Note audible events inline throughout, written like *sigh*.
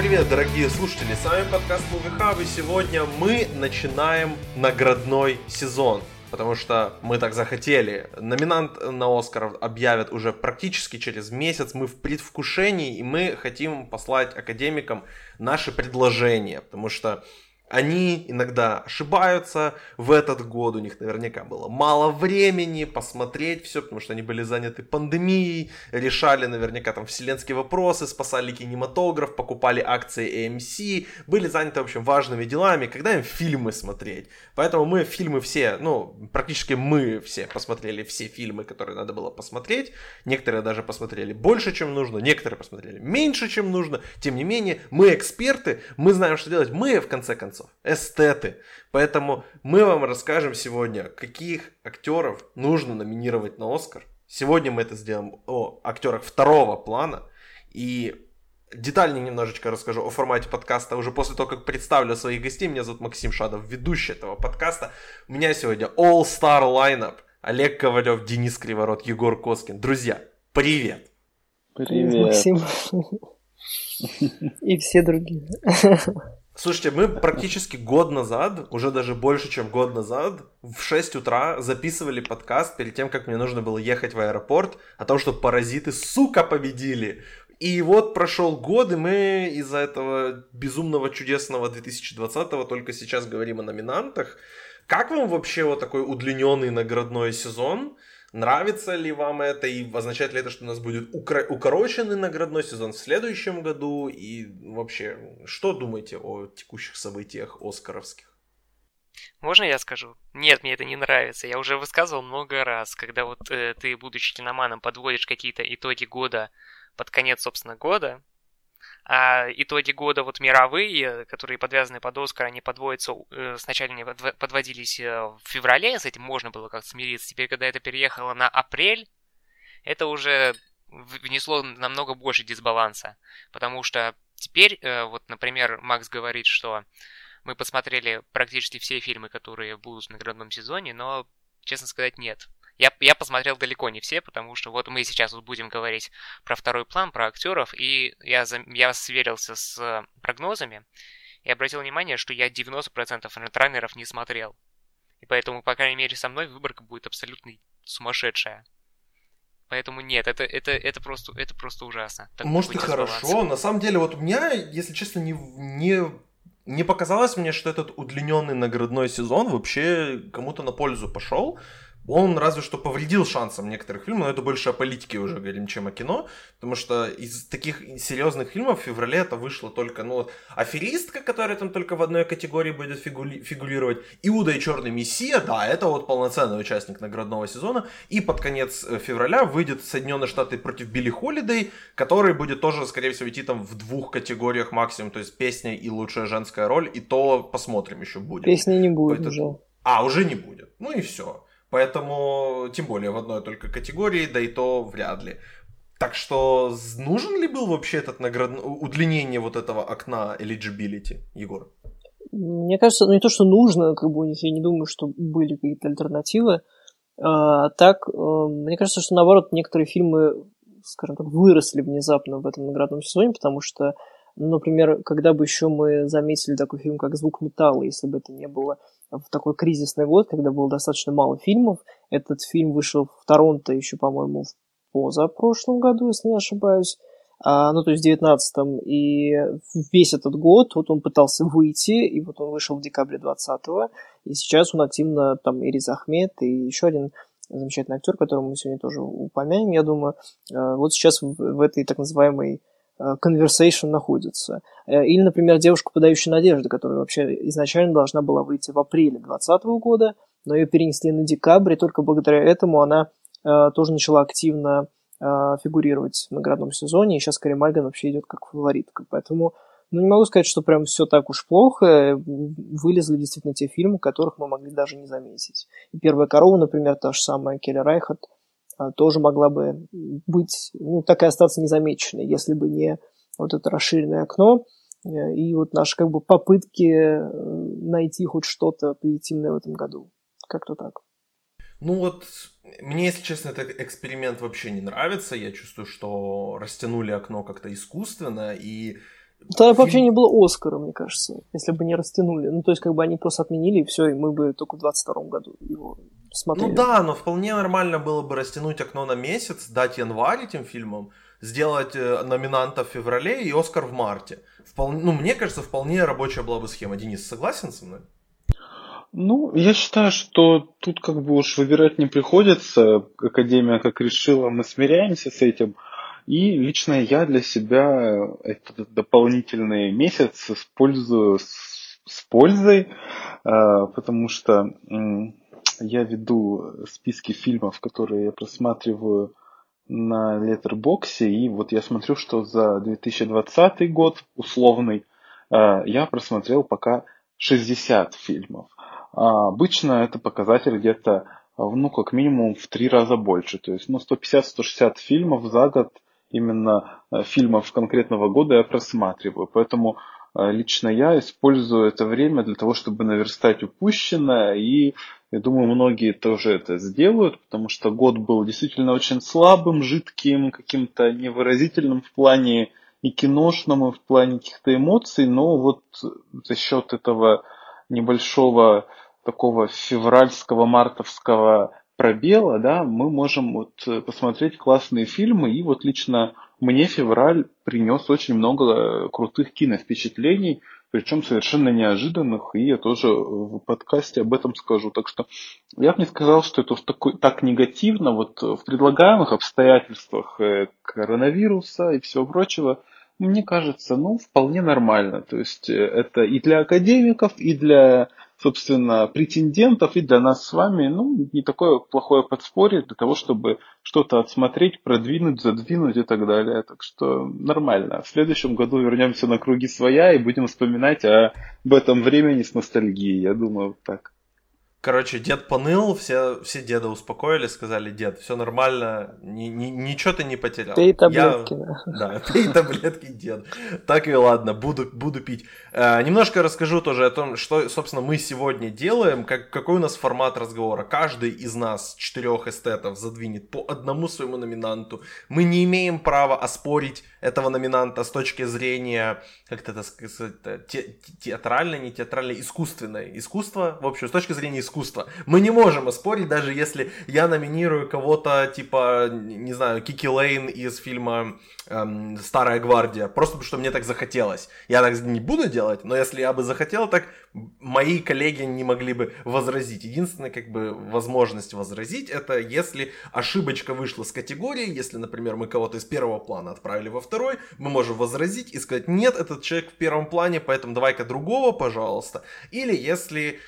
привет, дорогие слушатели! С вами подкаст Movie Hub, и сегодня мы начинаем наградной сезон. Потому что мы так захотели. Номинант на Оскар объявят уже практически через месяц. Мы в предвкушении, и мы хотим послать академикам наши предложения. Потому что они иногда ошибаются. В этот год у них наверняка было мало времени посмотреть все, потому что они были заняты пандемией, решали наверняка там вселенские вопросы, спасали кинематограф, покупали акции AMC, были заняты, в общем, важными делами, когда им фильмы смотреть. Поэтому мы фильмы все, ну, практически мы все посмотрели все фильмы, которые надо было посмотреть. Некоторые даже посмотрели больше, чем нужно, некоторые посмотрели меньше, чем нужно. Тем не менее, мы эксперты, мы знаем, что делать. Мы, в конце концов, концов, эстеты. Поэтому мы вам расскажем сегодня, каких актеров нужно номинировать на Оскар. Сегодня мы это сделаем о актерах второго плана. И детальнее немножечко расскажу о формате подкаста уже после того, как представлю своих гостей. Меня зовут Максим Шадов, ведущий этого подкаста. У меня сегодня All-Star Lineup. Олег Ковалев, Денис Криворот, Егор Коскин. Друзья, привет! Привет, Максим. *laughs* И все другие. *laughs* Слушайте, мы практически год назад, уже даже больше, чем год назад, в 6 утра записывали подкаст перед тем, как мне нужно было ехать в аэропорт, о том, что паразиты, сука, победили. И вот прошел год, и мы из-за этого безумного чудесного 2020-го только сейчас говорим о номинантах. Как вам вообще вот такой удлиненный наградной сезон? Нравится ли вам это и означает ли это, что у нас будет укороченный наградной сезон в следующем году? И вообще, что думаете о текущих событиях оскаровских? Можно я скажу? Нет, мне это не нравится. Я уже высказывал много раз, когда вот э, ты, будучи киноманом, подводишь какие-то итоги года под конец, собственно, года, а итоги года вот мировые, которые подвязаны под Оскар, они подводятся, э, сначала не подводились э, в феврале, с этим можно было как-то смириться. Теперь, когда это переехало на апрель, это уже внесло намного больше дисбаланса. Потому что теперь, э, вот, например, Макс говорит, что мы посмотрели практически все фильмы, которые будут в наградном сезоне, но, честно сказать, нет. Я, я посмотрел далеко не все, потому что вот мы сейчас вот будем говорить про второй план, про актеров, и я, я сверился с прогнозами и обратил внимание, что я 90% фронтранеров не смотрел. И поэтому, по крайней мере, со мной выборка будет абсолютно сумасшедшая. Поэтому нет, это, это, это, просто, это просто ужасно. Так Может и хорошо. На самом деле, вот у меня, если честно, не, не, не показалось мне, что этот удлиненный наградной сезон вообще кому-то на пользу пошел он разве что повредил шансам некоторых фильмов, но это больше о политике уже говорим, чем о кино, потому что из таких серьезных фильмов в феврале это вышло только, ну, аферистка, которая там только в одной категории будет фигули- фигурировать, Иуда и Черный Мессия, да, это вот полноценный участник наградного сезона, и под конец э, февраля выйдет Соединенные Штаты против Билли Холидей, который будет тоже, скорее всего, идти там в двух категориях максимум, то есть песня и лучшая женская роль, и то посмотрим еще будет. Песни не будет это... уже. А, уже не будет. Ну и все. Поэтому, тем более, в одной только категории, да и то вряд ли. Так что нужен ли был вообще этот наград... удлинение вот этого окна eligibility, Егор? Мне кажется, ну не то, что нужно, как бы я не думаю, что были какие-то альтернативы. А, так, э, мне кажется, что наоборот, некоторые фильмы, скажем так, выросли внезапно в этом наградном сезоне, потому что, например, когда бы еще мы заметили такой фильм, как «Звук металла», если бы это не было в такой кризисный год, когда было достаточно мало фильмов. Этот фильм вышел в Торонто еще, по-моему, в позапрошлом году, если не ошибаюсь. А, ну, то есть в 19-м. И весь этот год вот он пытался выйти, и вот он вышел в декабре 20-го. И сейчас он активно, там, Ириз Ахмед и еще один замечательный актер, которого мы сегодня тоже упомянем, я думаю. А, вот сейчас в, этой так называемой conversation находится. Э, или, например, девушка, подающая надежды, которая вообще изначально должна была выйти в апреле 2020 года, но ее перенесли на декабрь, и только благодаря этому она э, тоже начала активно э, фигурировать в наградном сезоне, и сейчас Кари Мальган вообще идет как фаворитка. Поэтому ну, не могу сказать, что прям все так уж плохо. Вылезли действительно те фильмы, которых мы могли даже не заметить. И «Первая корова», например, та же самая Келли Райхард – тоже могла бы быть, ну, так и остаться незамеченной, если бы не вот это расширенное окно э, и вот наши как бы попытки э, найти хоть что-то позитивное в этом году. Как-то так. Ну вот, мне, если честно, этот эксперимент вообще не нравится. Я чувствую, что растянули окно как-то искусственно, и Тогда фильм... вообще не было Оскара, мне кажется, если бы не растянули. Ну, то есть, как бы они просто отменили, и все, и мы бы только в 22 году его смотрели. Ну да, но вполне нормально было бы растянуть окно на месяц, дать январь этим фильмам, сделать э, номинанта в феврале и Оскар в марте. Вполне, ну, мне кажется, вполне рабочая была бы схема. Денис, согласен со мной? Ну, я считаю, что тут как бы уж выбирать не приходится. Академия как решила, мы смиряемся с этим. И лично я для себя этот дополнительный месяц использую с, с пользой, э, потому что я веду списки фильмов, которые я просматриваю на Letterboxd, и вот я смотрю, что за 2020 год условный э, я просмотрел пока 60 фильмов. А обычно это показатель где-то, ну, как минимум в три раза больше. То есть, ну, 150-160 фильмов за год, именно э, фильмов конкретного года я просматриваю. Поэтому э, лично я использую это время для того, чтобы наверстать упущенное и я думаю, многие тоже это сделают, потому что год был действительно очень слабым, жидким, каким-то невыразительным в плане и киношном, и в плане каких-то эмоций, но вот за счет этого небольшого такого февральского, мартовского пробела, да, мы можем вот посмотреть классные фильмы, и вот лично мне февраль принес очень много крутых киновпечатлений, причем совершенно неожиданных, и я тоже в подкасте об этом скажу. Так что я бы не сказал, что это такой, так негативно, вот в предлагаемых обстоятельствах э, коронавируса и всего прочего, мне кажется, ну, вполне нормально. То есть э, это и для академиков, и для собственно, претендентов и для нас с вами, ну, не такое плохое подспорье для того, чтобы что-то отсмотреть, продвинуть, задвинуть и так далее. Так что нормально. В следующем году вернемся на круги своя и будем вспоминать об этом времени с ностальгией. Я думаю, так. Короче, дед поныл, все, все деда успокоили, сказали, дед, все нормально, ни, ни, ничего ты не потерял. Пей таблетки. Я, да, *laughs* пей таблетки, дед. Так и ладно, буду, буду пить. Э, немножко расскажу тоже о том, что, собственно, мы сегодня делаем, как, какой у нас формат разговора. Каждый из нас, четырех эстетов, задвинет по одному своему номинанту. Мы не имеем права оспорить этого номинанта с точки зрения, как это сказать, те, театральной, не театральной, искусственной. Искусство, в общем, с точки зрения искусства. Мы не можем оспорить, даже если я номинирую кого-то, типа, не знаю, Кики Лейн из фильма эм, «Старая гвардия», просто потому что мне так захотелось. Я так не буду делать, но если я бы захотел так, мои коллеги не могли бы возразить. Единственная, как бы, возможность возразить, это если ошибочка вышла с категории, если, например, мы кого-то из первого плана отправили во второй, мы можем возразить и сказать, нет, этот человек в первом плане, поэтому давай-ка другого, пожалуйста. Или если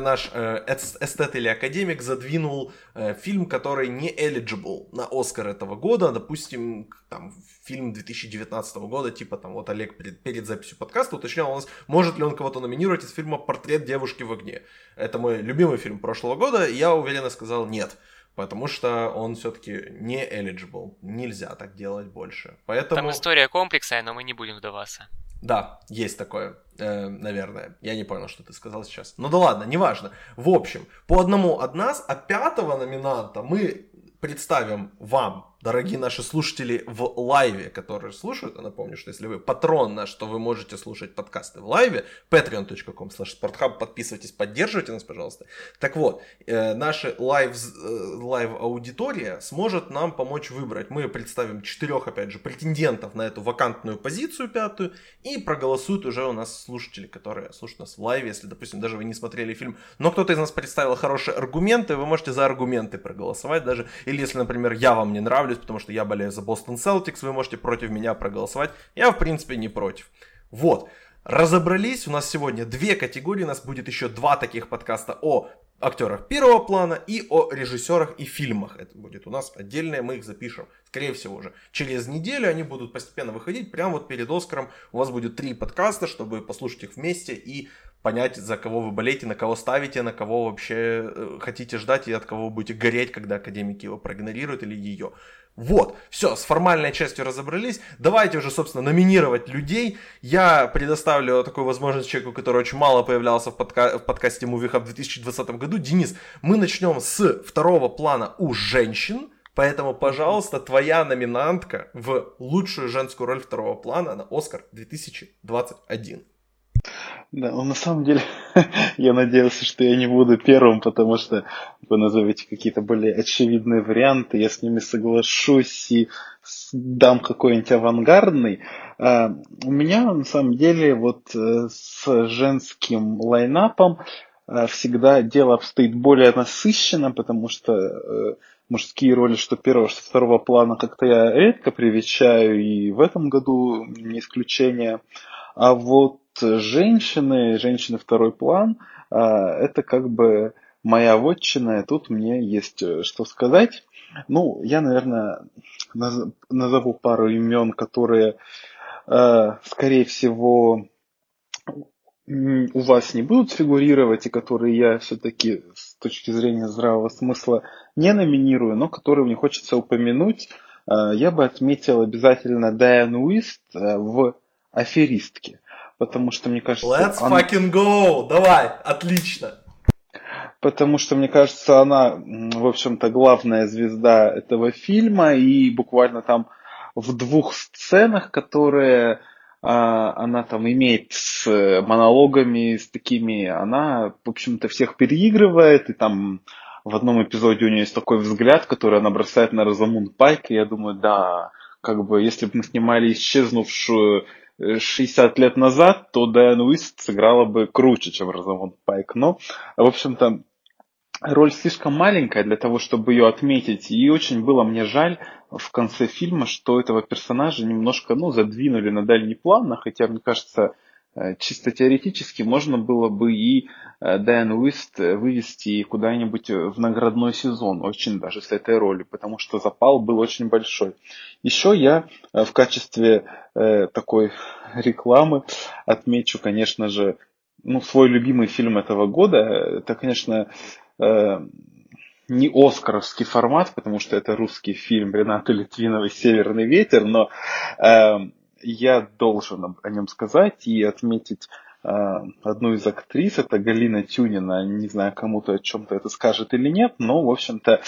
наш э, эстет или академик задвинул э, фильм, который не eligible на Оскар этого года, допустим, там, фильм 2019 года, типа там вот Олег перед, перед записью подкаста уточнял у нас, может ли он кого-то номинировать из фильма «Портрет девушки в огне». Это мой любимый фильм прошлого года, и я уверенно сказал нет. Потому что он все-таки не eligible. Нельзя так делать больше. Поэтому... Там история комплексная, но мы не будем вдаваться. Да, есть такое, э, наверное. Я не понял, что ты сказал сейчас. Ну да ладно, неважно. В общем, по одному от нас, а пятого номинанта мы представим вам дорогие наши слушатели в лайве, которые слушают, я напомню, что если вы patron наш, то вы можете слушать подкасты в лайве, patreon.com sporthub, подписывайтесь, поддерживайте нас, пожалуйста. Так вот, э, наша live, э, live аудитория сможет нам помочь выбрать. Мы представим четырех, опять же, претендентов на эту вакантную позицию пятую, и проголосуют уже у нас слушатели, которые слушают нас в лайве, если, допустим, даже вы не смотрели фильм, но кто-то из нас представил хорошие аргументы, вы можете за аргументы проголосовать даже, или если, например, я вам не нравлюсь, нравлюсь, потому что я болею за Бостон Селтикс, вы можете против меня проголосовать. Я, в принципе, не против. Вот. Разобрались, у нас сегодня две категории, у нас будет еще два таких подкаста о актерах первого плана и о режиссерах и фильмах. Это будет у нас отдельное, мы их запишем, скорее всего уже. Через неделю они будут постепенно выходить, прямо вот перед Оскаром у вас будет три подкаста, чтобы послушать их вместе и понять, за кого вы болеете, на кого ставите, на кого вообще э, хотите ждать и от кого вы будете гореть, когда академики его проигнорируют или ее. Вот, все, с формальной частью разобрались. Давайте уже, собственно, номинировать людей. Я предоставлю такую возможность человеку, который очень мало появлялся в, подка- в подкасте Movie Hub в 2020 году. Денис, мы начнем с второго плана у женщин. Поэтому, пожалуйста, твоя номинантка в лучшую женскую роль второго плана на Оскар 2021. Да, ну на самом деле *laughs* я надеялся, что я не буду первым, потому что вы назовете какие-то более очевидные варианты, я с ними соглашусь и дам какой-нибудь авангардный. А, у меня на самом деле вот э, с женским лайнапом э, всегда дело обстоит более насыщенно, потому что э, мужские роли, что первого, что второго плана, как-то я редко привечаю, и в этом году не исключение. А вот женщины, женщины второй план, это как бы моя вотчина, и тут мне есть что сказать. Ну, я, наверное, назову пару имен, которые, э, скорее всего, у вас не будут фигурировать, и которые я все-таки с точки зрения здравого смысла не номинирую, но которые мне хочется упомянуть. Э, я бы отметил обязательно Дайан Уист э, в «Аферистке», потому что, мне кажется... Let's она... fucking go! Давай, отлично! потому что, мне кажется, она, в общем-то, главная звезда этого фильма, и буквально там в двух сценах, которые а, она там имеет с монологами, с такими, она, в общем-то, всех переигрывает, и там в одном эпизоде у нее есть такой взгляд, который она бросает на Розамунд Пайк, и я думаю, да, как бы, если бы мы снимали исчезнувшую 60 лет назад, то Дайан Уист сыграла бы круче, чем Розамунд Пайк. Но, в общем-то, роль слишком маленькая для того, чтобы ее отметить. И очень было мне жаль в конце фильма, что этого персонажа немножко ну, задвинули на дальний план, хотя, мне кажется, чисто теоретически можно было бы и э, Дайан Уист вывести куда-нибудь в наградной сезон, очень даже с этой роли, потому что запал был очень большой. Еще я э, в качестве такой рекламы отмечу, конечно же, ну, свой любимый фильм этого года. Это, конечно, Э, не оскаровский формат, потому что это русский фильм Ренаты Литвиновой «Северный ветер», но э, я должен о нем сказать и отметить э, одну из актрис, это Галина Тюнина, не знаю, кому-то о чем-то это скажет или нет, но, в общем-то,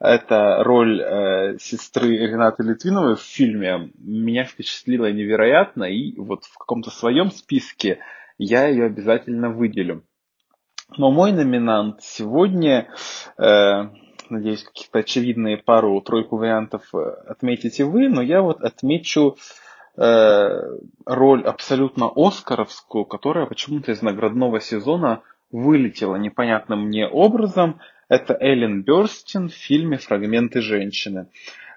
эта роль э, сестры Ренаты Литвиновой в фильме меня впечатлила невероятно, и вот в каком-то своем списке я ее обязательно выделю. Но мой номинант сегодня, э, надеюсь, каких-то очевидные пару-тройку вариантов э, отметите вы, но я вот отмечу роль абсолютно оскаровскую, которая почему-то из наградного сезона вылетела непонятным мне образом. Это Эллен Бёрстин в фильме «Фрагменты женщины».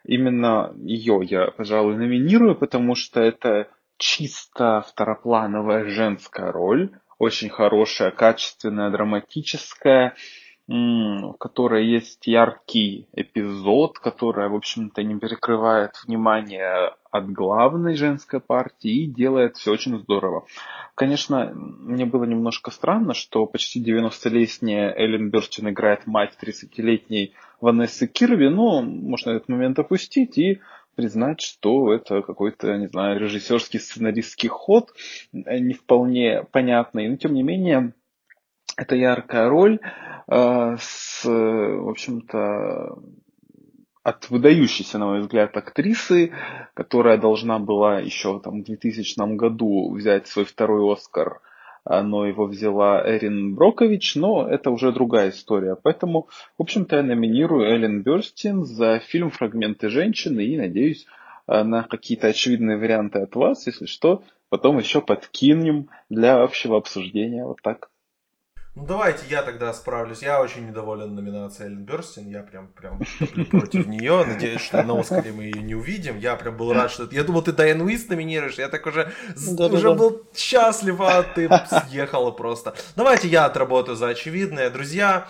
Именно ее я, пожалуй, номинирую, потому что это чисто второплановая женская роль, очень хорошая, качественная, драматическая, в которой есть яркий эпизод, которая, в общем-то, не перекрывает внимание от главной женской партии и делает все очень здорово. Конечно, мне было немножко странно, что почти 90-летняя Эллен Бёрстин играет мать 30-летней Ванессы Кирби, но можно этот момент опустить и признать, что это какой-то, не знаю, режиссерский сценаристский ход, э, не вполне понятный, но тем не менее это яркая роль э, с, в общем-то, от выдающейся, на мой взгляд, актрисы, которая должна была еще там, в 2000 году взять свой второй Оскар но его взяла Эрин Брокович, но это уже другая история. Поэтому, в общем-то, я номинирую Эллен Бёрстин за фильм «Фрагменты женщины» и надеюсь э, на какие-то очевидные варианты от вас, если что, потом еще подкинем для общего обсуждения. Вот так. Ну давайте я тогда справлюсь. Я очень недоволен номинацией Эллен Бёрстин. Я прям, прям против нее. Надеюсь, что на Оскаре мы ее не увидим. Я прям был рад, что... Я думал, ты Дайан Уист номинируешь. Я так уже, уже был счастлив, а ты съехала просто. Давайте я отработаю за очевидное. Друзья,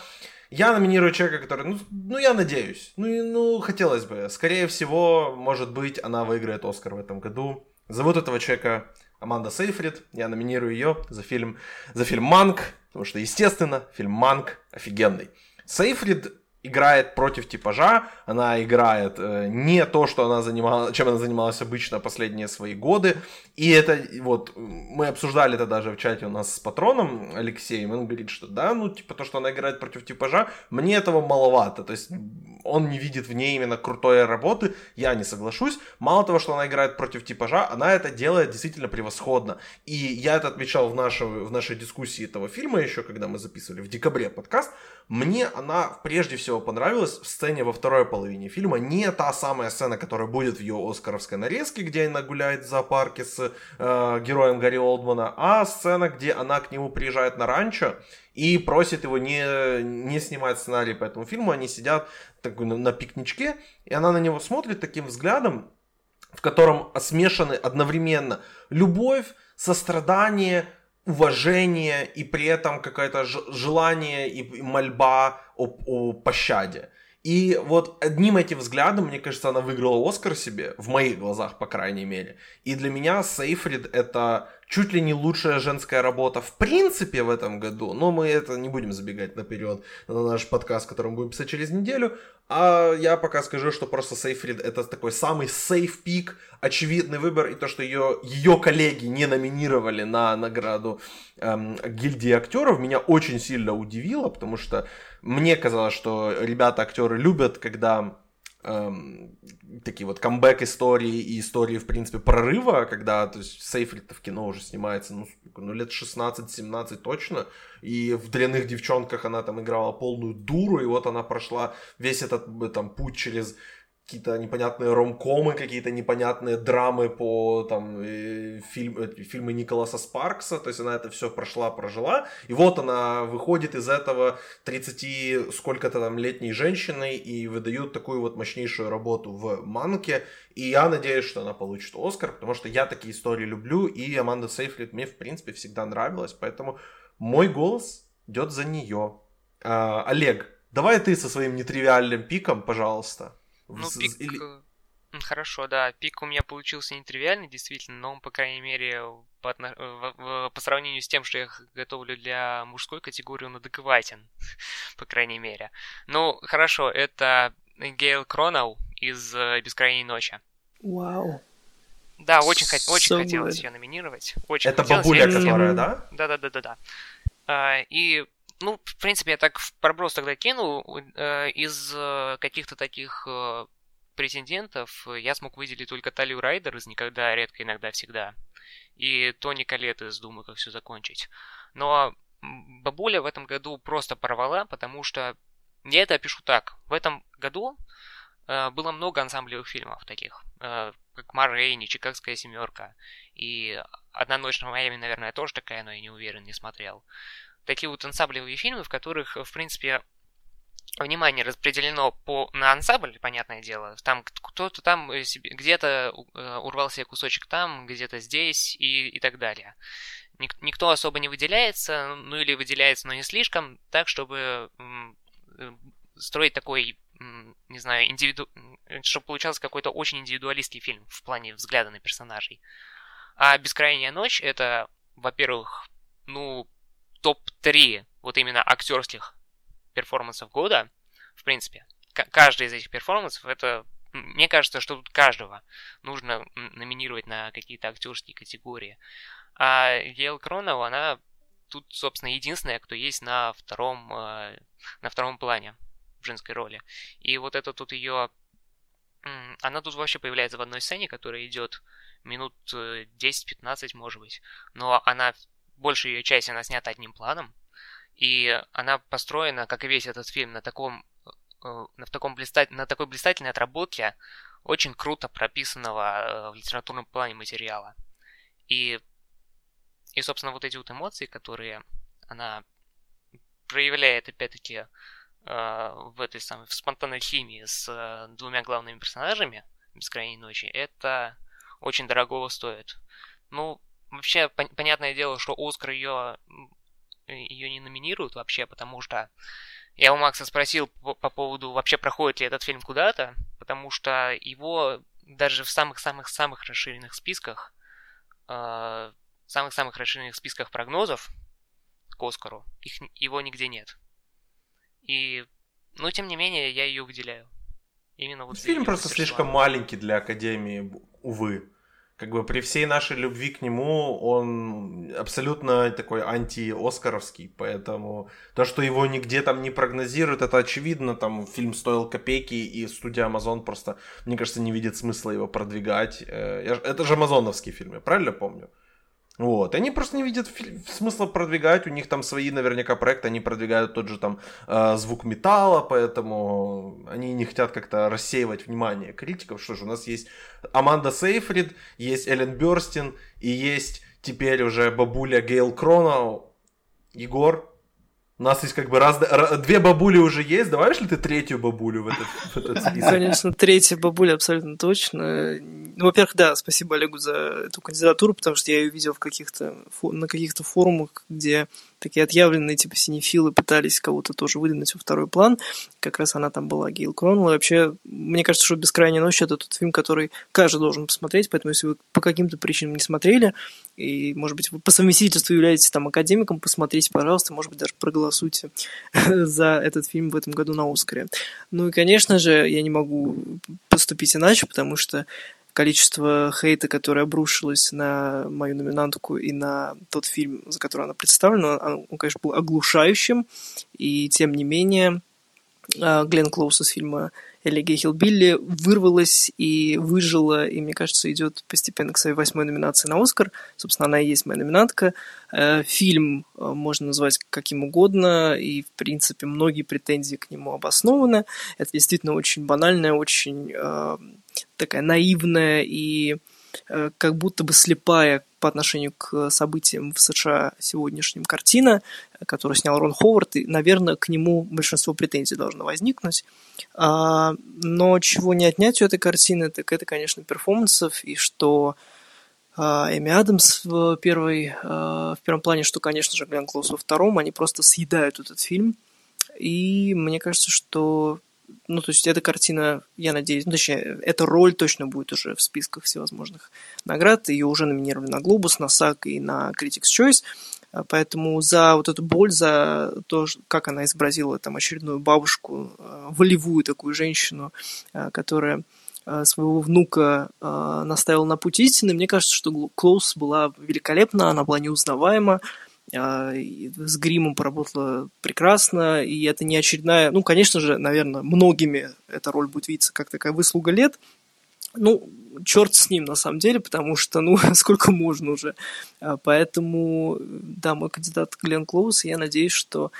я номинирую человека, который, ну, ну я надеюсь, ну, ну, хотелось бы. Скорее всего, может быть, она выиграет Оскар в этом году. Зовут этого человека Аманда Сейфрид. Я номинирую ее за фильм, за фильм «Манк», потому что, естественно, фильм «Манк» офигенный. Сейфрид играет против типажа, она играет э, не то, что она занимала, чем она занималась обычно последние свои годы. И это вот мы обсуждали это даже в чате у нас с патроном Алексеем, он говорит, что да, ну типа то, что она играет против типажа, мне этого маловато. То есть он не видит в ней именно крутой работы, я не соглашусь. Мало того, что она играет против типажа, она это делает действительно превосходно. И я это отмечал в, нашем, в нашей дискуссии этого фильма еще, когда мы записывали в декабре подкаст. Мне она прежде всего понравилась в сцене во второй половине фильма. Не та самая сцена, которая будет в ее оскаровской нарезке, где она гуляет в зоопарке с э, героем Гарри Олдмана, а сцена, где она к нему приезжает на ранчо и просит его не, не снимать сценарий по этому фильму. Они сидят такой, на, на пикничке, и она на него смотрит таким взглядом, в котором смешаны одновременно любовь, сострадание, уважение и при этом какое-то желание и мольба о, о пощаде. И вот одним этим взглядом, мне кажется, она выиграла Оскар себе, в моих глазах, по крайней мере. И для меня Сейфрид это чуть ли не лучшая женская работа в принципе в этом году, но мы это не будем забегать наперед на наш подкаст, который мы будем писать через неделю, а я пока скажу, что просто Сейфрид это такой самый сейф пик, очевидный выбор, и то, что ее, ее коллеги не номинировали на награду эм, гильдии актеров, меня очень сильно удивило, потому что мне казалось, что ребята-актеры любят, когда эм, такие вот камбэк истории и истории, в принципе, прорыва, когда, то есть, Сейфрид в кино уже снимается, ну, ну лет 16-17 точно, и в «Дряных девчонках» она там играла полную дуру, и вот она прошла весь этот там путь через какие-то непонятные ромкомы, какие-то непонятные драмы по там э, фильм, э, фильмы Николаса Спаркса, то есть она это все прошла, прожила, и вот она выходит из этого 30 сколько-то там летней женщиной и выдают такую вот мощнейшую работу в Манке, и я надеюсь, что она получит Оскар, потому что я такие истории люблю, и Аманда Сейфрид мне в принципе всегда нравилась, поэтому мой голос идет за нее. А, Олег, давай ты со своим нетривиальным пиком, пожалуйста. Ну, пик... Или... Хорошо, да, пик у меня получился нетривиальный, действительно, но он, по крайней мере, по, отно... по сравнению с тем, что я готовлю для мужской категории, он адекватен, *laughs* по крайней мере. Ну, хорошо, это Гейл Кроноу из э, «Бескрайней ночи». Вау. Да, очень, хот... очень so хотелось ее номинировать. Очень это бабуля, я... которая, да? Да-да-да-да-да. А, и ну, в принципе, я так в проброс тогда кинул. Э, из э, каких-то таких э, претендентов я смог выделить только Талию Райдер из «Никогда, редко, иногда, всегда». И Тони Калет из «Думаю, как все закончить». Но бабуля в этом году просто порвала, потому что я это опишу так. В этом году было много ансамблевых фильмов таких, как Марейни, Чикагская семерка. И «Одна ночь на Майами», наверное, тоже такая, но я не уверен, не смотрел такие вот ансамблевые фильмы, в которых, в принципе, внимание распределено по, на ансамбль, понятное дело. Там кто-то там э, где-то э, урвал себе кусочек там, где-то здесь и, и так далее. Ник, никто особо не выделяется, ну или выделяется, но не слишком, так, чтобы э, строить такой, не знаю, индивиду... чтобы получался какой-то очень индивидуалистский фильм в плане взгляда на персонажей. А «Бескрайняя ночь» — это, во-первых, ну, топ-3 вот именно актерских перформансов года, в принципе, каждый из этих перформансов, это, мне кажется, что тут каждого нужно номинировать на какие-то актерские категории. А Гейл Кронова, она тут, собственно, единственная, кто есть на втором, э, на втором плане в женской роли. И вот это тут ее... Она тут вообще появляется в одной сцене, которая идет минут 10-15, э, может быть. Но она большая ее часть, она снята одним планом, и она построена, как и весь этот фильм, на таком э, на, таком блистать... на такой блистательной отработке очень круто прописанного э, в литературном плане материала. И, и, собственно, вот эти вот эмоции, которые она проявляет, опять-таки, э, в этой самой в спонтанной химии с двумя главными персонажами «Бескрайней ночи», это очень дорогого стоит. Ну, вообще, пон- понятное дело, что Оскар ее, ее не номинируют вообще, потому что я у Макса спросил по, по поводу, вообще проходит ли этот фильм куда-то, потому что его даже в самых-самых-самых расширенных списках, э, самых-самых расширенных списках прогнозов к Оскару, их, его нигде нет. И, но тем не менее, я ее выделяю. Именно вот Фильм просто слишком маленький для Академии, увы. Как бы при всей нашей любви к нему, он абсолютно такой анти-оскаровский, поэтому то, что его нигде там не прогнозируют, это очевидно, там фильм стоил копейки, и студия Amazon просто, мне кажется, не видит смысла его продвигать. Э, это же амазоновский фильм, я правильно помню? Вот. Они просто не видят смысла продвигать. У них там свои наверняка проекты. Они продвигают тот же там э, звук металла, поэтому они не хотят как-то рассеивать внимание критиков. Что же, у нас есть Аманда Сейфрид, есть Эллен Бёрстин и есть теперь уже бабуля Гейл Кроноу. Егор, у нас есть как бы раз, две бабули уже есть. Давай ли ты третью бабулю в этот, в этот список? Конечно, третья бабуля абсолютно точно. Ну, во-первых, да, спасибо Олегу за эту кандидатуру, потому что я ее видел в каких-то, на каких-то форумах, где такие отъявленные типа синефилы пытались кого-то тоже выдвинуть во второй план. Как раз она там была, Гейл Кронвелл. вообще, мне кажется, что «Бескрайняя ночь» — это тот фильм, который каждый должен посмотреть, поэтому если вы по каким-то причинам не смотрели, и, может быть, вы по совместительству являетесь там академиком, посмотрите, пожалуйста, может быть, даже проголосуйте *laughs* за этот фильм в этом году на Оскаре. Ну и, конечно же, я не могу поступить иначе, потому что количество хейта, которое обрушилось на мою номинантку и на тот фильм, за который она представлена, он, конечно, был оглушающим, и тем не менее Глен Клоус из фильма Элегия Хилбилли вырвалась и выжила, и, мне кажется, идет постепенно к своей восьмой номинации на Оскар. Собственно, она и есть моя номинантка. Э, фильм э, можно назвать каким угодно, и, в принципе, многие претензии к нему обоснованы. Это действительно очень банальная, очень э, такая наивная и как будто бы слепая по отношению к событиям в США сегодняшним картина, которую снял Рон Ховард, и, наверное, к нему большинство претензий должно возникнуть. А, но чего не отнять у этой картины, так это, конечно, перформансов, и что а, Эми Адамс в, первой, а, в первом плане, что, конечно же, Глен Клоус во втором, они просто съедают этот фильм. И мне кажется, что ну, то есть эта картина, я надеюсь, ну, точнее, эта роль точно будет уже в списках всевозможных наград. Ее уже номинировали на Глобус, на САК и на Critics' Choice. А, поэтому за вот эту боль, за то, как она изобразила там очередную бабушку, а, волевую такую женщину, а, которая своего внука наставила на путь истины, мне кажется, что Клоус была великолепна, она была неузнаваема, с гримом поработала прекрасно, и это не очередная... Ну, конечно же, наверное, многими эта роль будет видеться как такая выслуга лет, ну, черт с ним, на самом деле, потому что, ну, *laughs* сколько можно уже. А, поэтому, да, мой кандидат Глен Клоус, и я надеюсь, что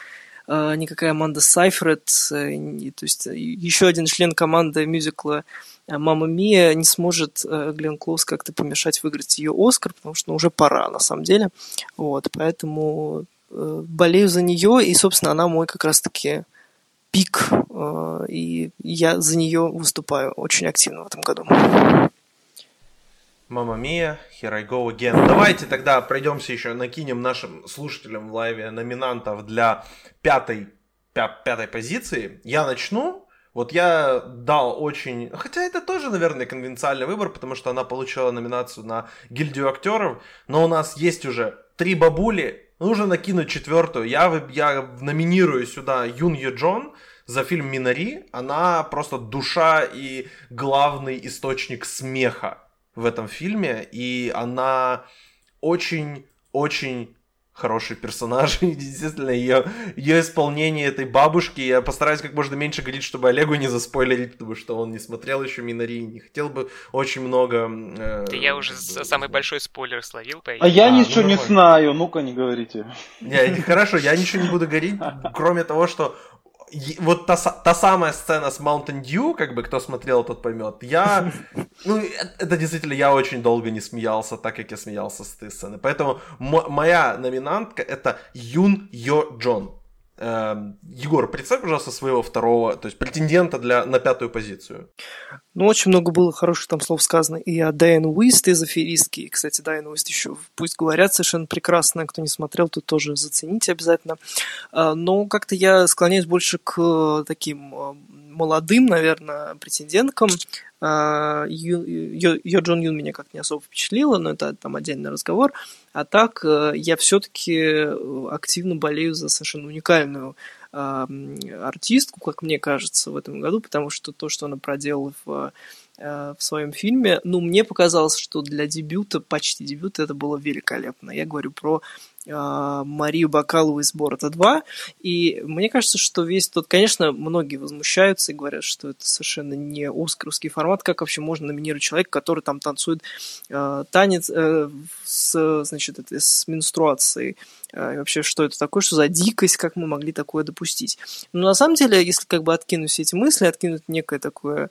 никакая Аманда Сайфред, э, то есть еще один член команды мюзикла «Мама Мия» не сможет э, Глен Клоус как-то помешать выиграть ее Оскар, потому что ну, уже пора, на самом деле. Вот, поэтому э, болею за нее, и, собственно, она мой как раз-таки пик, э, и я за нее выступаю очень активно в этом году. Мама Мия, Here I Go Again. Давайте тогда пройдемся еще, накинем нашим слушателям в лайве номинантов для пятой, пя, пятой позиции. Я начну. Вот я дал очень... Хотя это тоже, наверное, конвенциальный выбор, потому что она получила номинацию на гильдию актеров. Но у нас есть уже три бабули, Нужно накинуть четвертую. Я, я номинирую сюда Юн Ю Джон за фильм «Минари». Она просто душа и главный источник смеха в этом фильме. И она очень-очень хороший персонаж. *laughs* И действительно, ее, ее исполнение этой бабушки. Я постараюсь как можно меньше говорить, чтобы Олегу не заспойлерить, потому что он не смотрел еще Минари, не хотел бы очень много... Э, да я уже э, самый большой спойлер словил. По а я а, ничего ну, не знаю, ну-ка не говорите. Не, хорошо, я ничего не буду говорить, *laughs* кроме того, что вот та, та самая сцена с Mountain Dew, как бы кто смотрел, тот поймет. Я, *laughs* ну, это действительно, я очень долго не смеялся, так как я смеялся с этой сцены. Поэтому моя номинантка это Юн Йо Джон. Эм, Егор, представь, пожалуйста, своего второго, то есть претендента для, на пятую позицию. Ну, очень много было хороших там слов сказано и о Дайан Уист из «Аферистки». И, кстати, Дайан Уист еще, пусть говорят, совершенно прекрасно. Кто не смотрел, то тоже зацените обязательно. А, но как-то я склоняюсь больше к э, таким э, молодым, наверное, претенденткам. А, Йо Джон Юн меня как-то не особо впечатлила, но это там отдельный разговор. А так э, я все-таки э, активно болею за совершенно уникальную артистку, как мне кажется, в этом году, потому что то, что она проделала в э, в своем фильме. Ну, мне показалось, что для дебюта, почти дебюта, это было великолепно. Я говорю про Марию Бакалову из Борота 2. И мне кажется, что весь тот... Конечно, многие возмущаются и говорят, что это совершенно не оскаровский формат. Как вообще можно номинировать человека, который там танцует э, танец э, с, значит, это, с менструацией? Э, и вообще, что это такое, что за дикость, как мы могли такое допустить? Но на самом деле, если как бы откинуть все эти мысли, откинуть некое такое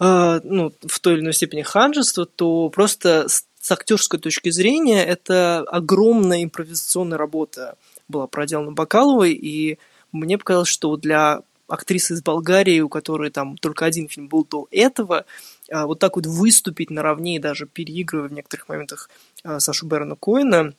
э, ну, в той или иной степени ханжество, то просто с актерской точки зрения это огромная импровизационная работа была проделана Бакаловой, и мне показалось, что для актрисы из Болгарии, у которой там только один фильм был до этого, а, вот так вот выступить наравне и даже переигрывая в некоторых моментах а, Сашу Берна Коина,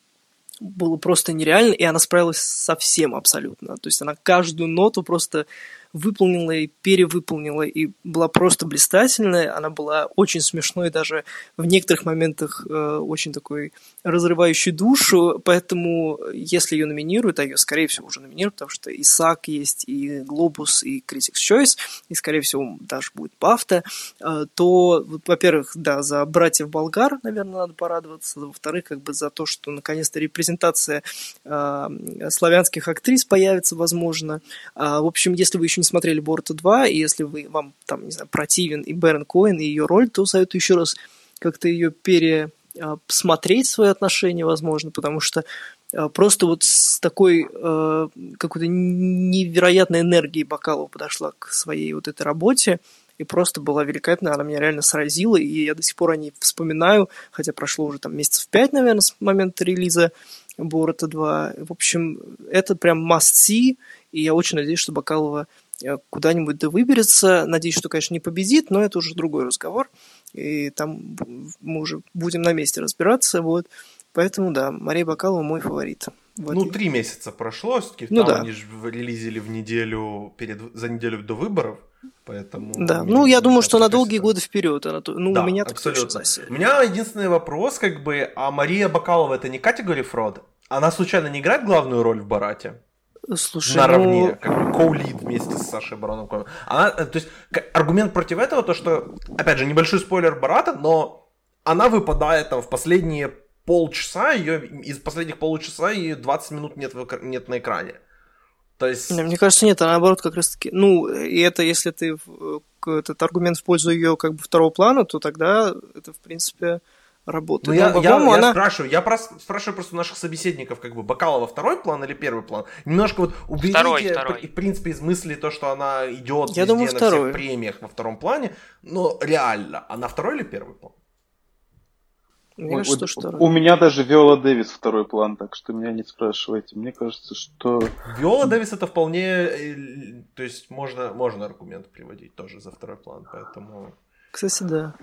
было просто нереально, и она справилась со всем абсолютно. То есть она каждую ноту просто выполнила и перевыполнила, и была просто блистательная. Она была очень смешной, даже в некоторых моментах э, очень такой разрывающей душу, поэтому если ее номинируют, а ее, скорее всего, уже номинируют, потому что и САК есть, и Глобус, и Critics' Choice, и, скорее всего, даже будет Бафта, э, то, во-первых, да, за братьев болгар, наверное, надо порадоваться, во-вторых, как бы за то, что наконец-то репрезентация э, славянских актрис появится, возможно. А, в общем, если вы еще не смотрели Борта 2, и если вы, вам там, не знаю, противен и Бэрон Коин, и ее роль, то советую еще раз как-то ее пересмотреть, свои отношения, возможно, потому что а, просто вот с такой э, какой-то невероятной энергией Бакалова подошла к своей вот этой работе, и просто была великолепная, она меня реально сразила, и я до сих пор о ней вспоминаю, хотя прошло уже там месяцев пять, наверное, с момента релиза Борота 2. В общем, это прям must see, и я очень надеюсь, что Бакалова куда-нибудь да выберется. Надеюсь, что, конечно, не победит, но это уже другой разговор. И там мы уже будем на месте разбираться. Вот. Поэтому, да, Мария Бакалова мой фаворит. Вот. Ну, три месяца прошло, все-таки ну, там да. они же релизили в неделю перед, за неделю до выборов, поэтому... Да, ну, я думаю, что на долгие годы вперед. Она, ну, да, у меня абсолютно. У меня единственный вопрос, как бы, а Мария Бакалова это не категория фрод? Она случайно не играет главную роль в Барате? Слушай, наравне, ну... как бы коулит вместе с Сашей Бароном Она, э, то есть, аргумент против этого, то что, опять же, небольшой спойлер Барата, но она выпадает там в последние полчаса, ее из последних полчаса и 20 минут нет, в, нет на экране. То есть... Мне кажется, нет, а наоборот, как раз таки, ну, и это, если ты этот аргумент в пользу ее как бы второго плана, то тогда это, в принципе, работает. Ну, я, я, я она... спрашиваю, я прос, спрашиваю просто наших собеседников, как бы, Бакалова второй план или первый план? Немножко вот уберите, второй, второй. в принципе, из мысли то, что она идет я везде думаю, на второй. всех премиях во втором плане, но реально, она второй или первый план? Мне кажется, вот, что у меня даже Виола Дэвис второй план, так что меня не спрашивайте. Мне кажется, что... Виола Дэвис это вполне... Э, то есть можно, можно аргумент приводить тоже за второй план, поэтому... Кстати, да.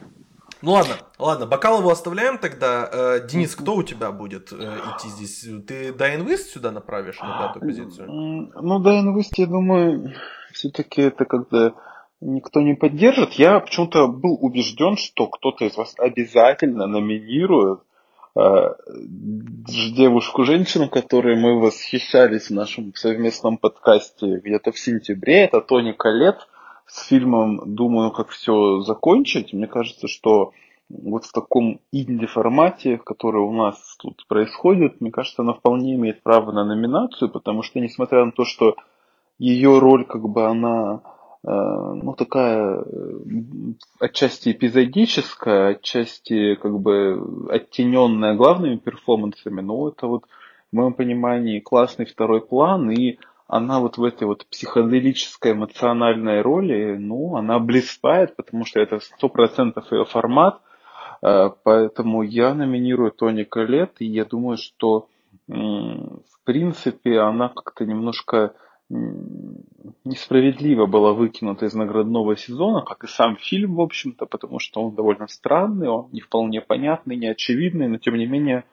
Ну ладно, ладно, Бакалову оставляем тогда. Э, Денис, кто у тебя будет э, идти здесь? Ты Дайн Вист сюда направишь на пятую позицию? Ну, Дайн Вист, я думаю, все-таки это когда никто не поддержит. Я почему-то был убежден, что кто-то из вас обязательно номинирует э, девушку-женщину, которой мы восхищались в нашем совместном подкасте где-то в сентябре. Это Тони Калет с фильмом думаю, как все закончить. Мне кажется, что вот в таком инди-формате, который у нас тут происходит, мне кажется, она вполне имеет право на номинацию, потому что, несмотря на то, что ее роль, как бы, она, э, ну, такая, отчасти эпизодическая, отчасти, как бы, оттененная главными перформансами, но это вот, в моем понимании, классный второй план, и она вот в этой вот психоделической эмоциональной роли, ну, она блистает, потому что это сто процентов ее формат, э, поэтому я номинирую Тони Калет, и я думаю, что в принципе она как-то немножко несправедливо была выкинута из наградного сезона, как и сам фильм, в общем-то, потому что он довольно странный, он не вполне понятный, не очевидный, но тем не менее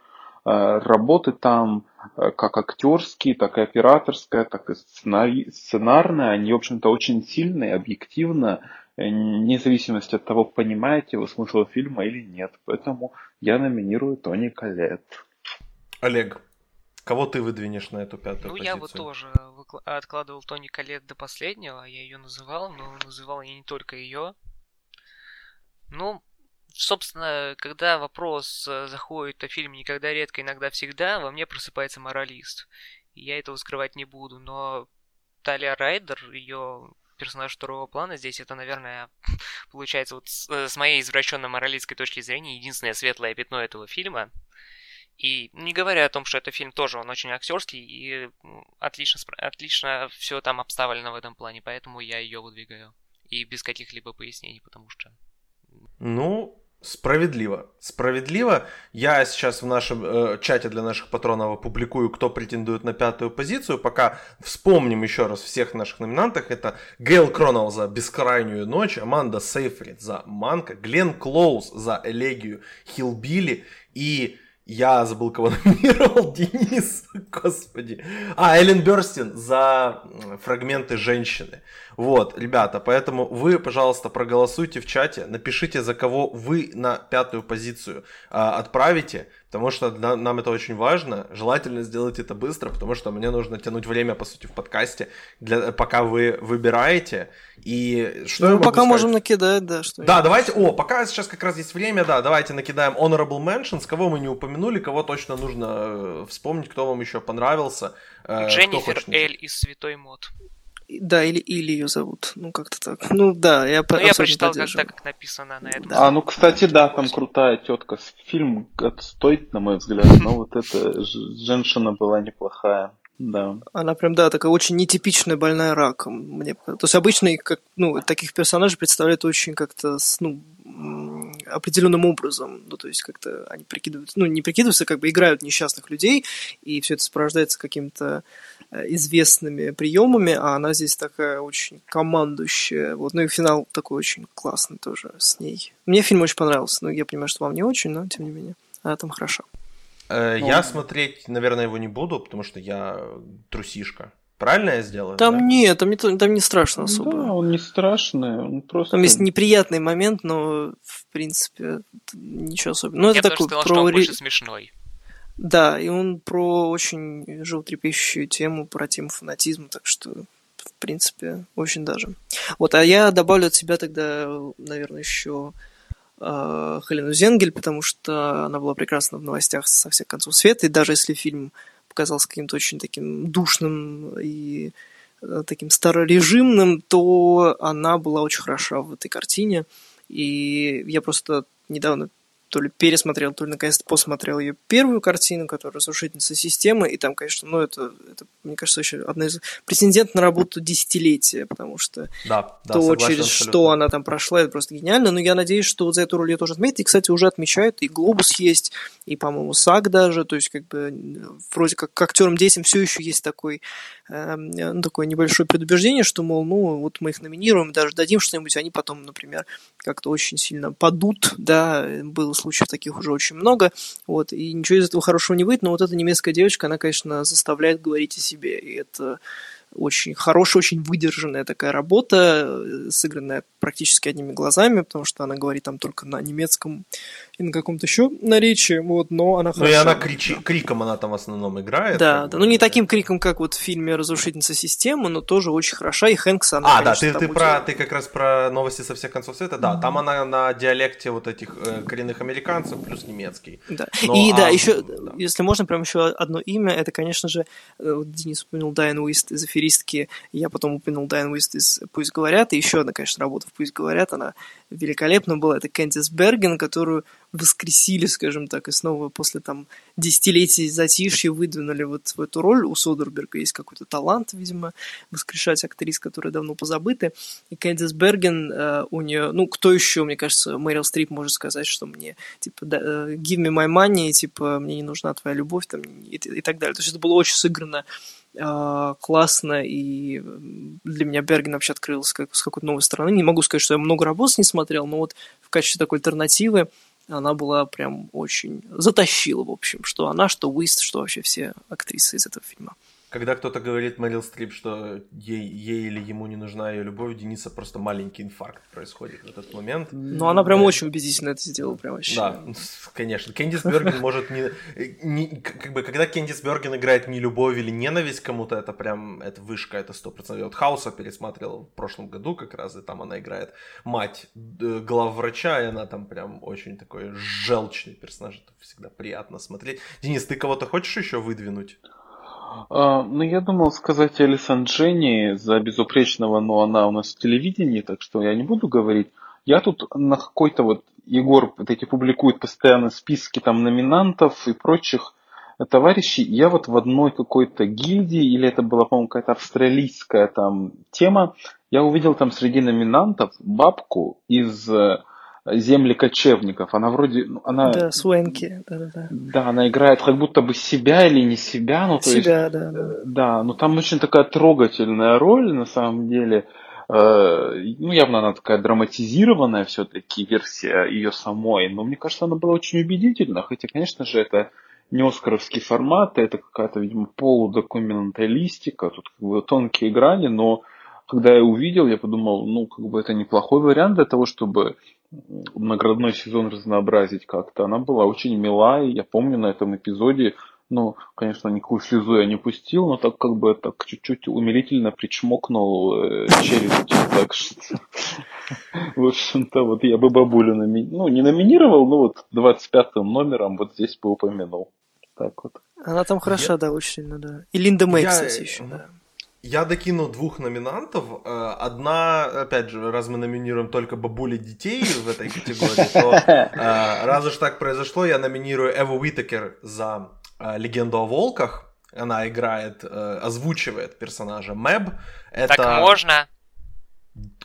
работы там э, как актерские, так и операторская, так и сценарная, они, в общем-то, очень сильные, объективно, э, вне зависимости от того, понимаете вы смысл фильма или нет. Поэтому я номинирую Тони Калет. Олег, кого ты выдвинешь на эту пятую ну, позицию? я вот тоже откладывал Тони Калет до последнего, я ее называл, но называл я не только ее. Ну, собственно, когда вопрос э, заходит о фильме «Никогда, редко, иногда, всегда», во мне просыпается моралист. Я этого скрывать не буду, но Талия Райдер, ее персонаж второго плана здесь, это, наверное, *laughs* получается вот с, э, с моей извращенной моралистской точки зрения единственное светлое пятно этого фильма. И не говоря о том, что этот фильм тоже, он очень актерский и отлично, отлично все там обставлено в этом плане, поэтому я ее выдвигаю. И без каких-либо пояснений, потому что... Ну, Справедливо. Справедливо. Я сейчас в нашем э, чате для наших патронов опубликую, кто претендует на пятую позицию. Пока вспомним еще раз всех наших номинантах. Это Гейл Кронал за «Бескрайнюю ночь», Аманда Сейфрид за «Манка», Глен Клоуз за «Элегию», Хилбили и я забыл, кого *laughs* номинировал. Денис, господи. А, Эллен Берстин за фрагменты женщины. Вот, ребята, поэтому вы, пожалуйста, проголосуйте в чате, напишите, за кого вы на пятую позицию а, отправите, потому что на, нам это очень важно. Желательно сделать это быстро, потому что мне нужно тянуть время, по сути, в подкасте, для, пока вы выбираете. И что ну, пока сказать? можем накидать, да. Что да, давайте, о, пока сейчас как раз есть время, да, давайте накидаем Honorable Mentions, кого мы не упомянули, кого точно нужно э, вспомнить, кто вам еще понравился. Э, Дженнифер Эль из Святой Мод. Да, или, или ее зовут. Ну, как-то так. Ну, да, я Ну, я прочитал как так, как написано на этом. Да. А, ну, кстати, да, там крутая тетка. Фильм стоит, на мой взгляд, но вот эта женщина была неплохая. Да. Она прям, да, такая очень нетипичная больная раком. Мне То есть обычно как, ну, таких персонажей представляют очень как-то, ну, определенным образом. Ну, то есть как-то они прикидываются, ну, не прикидываются, как бы играют несчастных людей, и все это сопровождается какими-то э, известными приемами, а она здесь такая очень командующая. Вот, ну и финал такой очень классный тоже с ней. Мне фильм очень понравился, но я понимаю, что вам не очень, но тем не менее, она там хорошо. Э, ну, я смотреть, наверное, его не буду, потому что я трусишка. Правильно я сделал? Там да? нет, там не, там не страшно особо. Да, он не страшный, он просто... Там есть неприятный момент, но, в принципе, ничего особенного. Ну, это такой сказал, про... что он больше смешной. Да, и он про очень животрепещущую тему, про тему фанатизма, так что, в принципе, очень даже. Вот, а я добавлю от себя тогда, наверное, еще э, Хелену Зенгель, потому что она была прекрасна в новостях со всех концов света, и даже если фильм показался каким-то очень таким душным и э, таким старорежимным, то она была очень хороша в этой картине. И я просто недавно то ли пересмотрел, то ли наконец-то посмотрел ее первую картину, которая «Разрушительница системы», и там, конечно, ну, это, это мне кажется, еще одна из претендент на работу десятилетия, потому что да, да, то, через абсолютно. что она там прошла, это просто гениально, но я надеюсь, что вот за эту роль ее тоже отметят, и, кстати, уже отмечают, и «Глобус» есть, и, по-моему, САГ даже, то есть, как бы, вроде как к актерам детям все еще есть такой, э, ну, такое небольшое предубеждение, что, мол, ну, вот мы их номинируем, даже дадим что-нибудь, они потом, например, как-то очень сильно падут, да, было случаев таких уже очень много, вот, и ничего из этого хорошего не выйдет, но вот эта немецкая девочка, она, конечно, заставляет говорить о себе, и это очень хорошая, очень выдержанная такая работа, э, сыгранная практически одними глазами, потому что она говорит там только на немецком и на каком-то еще наречии, вот, но она Ну и она кричи, криком она там в основном играет. Да, да, ну не таким криком, как вот в фильме «Разрушительница системы», но тоже очень хороша, и Хэнкс она, А, конечно, да, ты, ты, про, ты как раз про новости со всех концов света, да, mm-hmm. там она на диалекте вот этих э, коренных американцев плюс немецкий. Да, но, и а, да, еще, да. если можно, прям еще одно имя, это, конечно же, э, Денис упомянул Дайан Уист из аферистки, я потом упомянул Дайан Уист из «Пусть говорят», и еще одна, конечно, работа в «Пусть говорят», она великолепна была, это Кэндис Берген, которую воскресили, скажем так, и снова после там десятилетий затишья выдвинули вот в эту роль. У Содерберга есть какой-то талант, видимо, воскрешать актрис, которые давно позабыты. И Кэндис Берген, э, у нее, ну, кто еще, мне кажется, Мэрил Стрип может сказать, что мне, типа, да, э, give me my money, типа, мне не нужна твоя любовь, там, и, и так далее. То есть это было очень сыграно э, классно, и для меня Берген вообще открылся как, с какой-то новой стороны. Не могу сказать, что я много работ не смотрел, но вот в качестве такой альтернативы она была прям очень... Затащила, в общем, что она, что Уист, что вообще все актрисы из этого фильма. Когда кто-то говорит Мэрил Стрип, что ей, ей или ему не нужна ее любовь, Дениса просто маленький инфаркт происходит в этот момент. Ну, она прям очень убедительно это сделала, прям вообще. Да, конечно. Кендис Берген может не, не... Как бы, когда Кендис Берген играет не любовь или ненависть кому-то, это прям, это вышка, это сто процентов. Я вот Хауса пересматривал в прошлом году как раз, и там она играет мать главврача, и она там прям очень такой желчный персонаж. Это всегда приятно смотреть. Денис, ты кого-то хочешь еще выдвинуть? А, ну, я думал сказать Алисан Дженни за безупречного, но она у нас в телевидении, так что я не буду говорить. Я тут на какой-то вот, Егор вот эти публикует постоянно списки там номинантов и прочих товарищей. Я вот в одной какой-то гильдии, или это была, по-моему, какая-то австралийская там тема, я увидел там среди номинантов бабку из э, земли кочевников. Она вроде, ну, она... Да, Суэнки, да-да-да. Да, она играет как будто бы себя или не себя, ну то себя, есть... да, да. Да, но там очень такая трогательная роль, на самом деле. Э, ну, явно она такая драматизированная все-таки версия ее самой, но мне кажется, она была очень убедительна, хотя, конечно же, это не оскаровский формат, это какая-то, видимо, полудокументалистика, тут как бы тонкие грани, но когда я увидел, я подумал, ну, как бы это неплохой вариант для того, чтобы наградной сезон разнообразить как-то. Она была очень мила, и я помню на этом эпизоде, ну, конечно, никакую слезу я не пустил, но так как бы так чуть-чуть умилительно причмокнул э, челюстью, так что, *laughs* в общем-то, вот я бы бабулю номи... ну, не номинировал, но вот 25-м номером вот здесь бы упомянул. Так вот. Она там хороша, я... да, очень сильно, да. И Линда Мэй, кстати, еще, да. Я докину двух номинантов. Э, одна, опять же, раз мы номинируем только бабули детей в этой категории, то э, раз уж так произошло, я номинирую Эву Уитакер за э, «Легенду о волках». Она играет, озвучивает персонажа Мэб. Это... Так можно?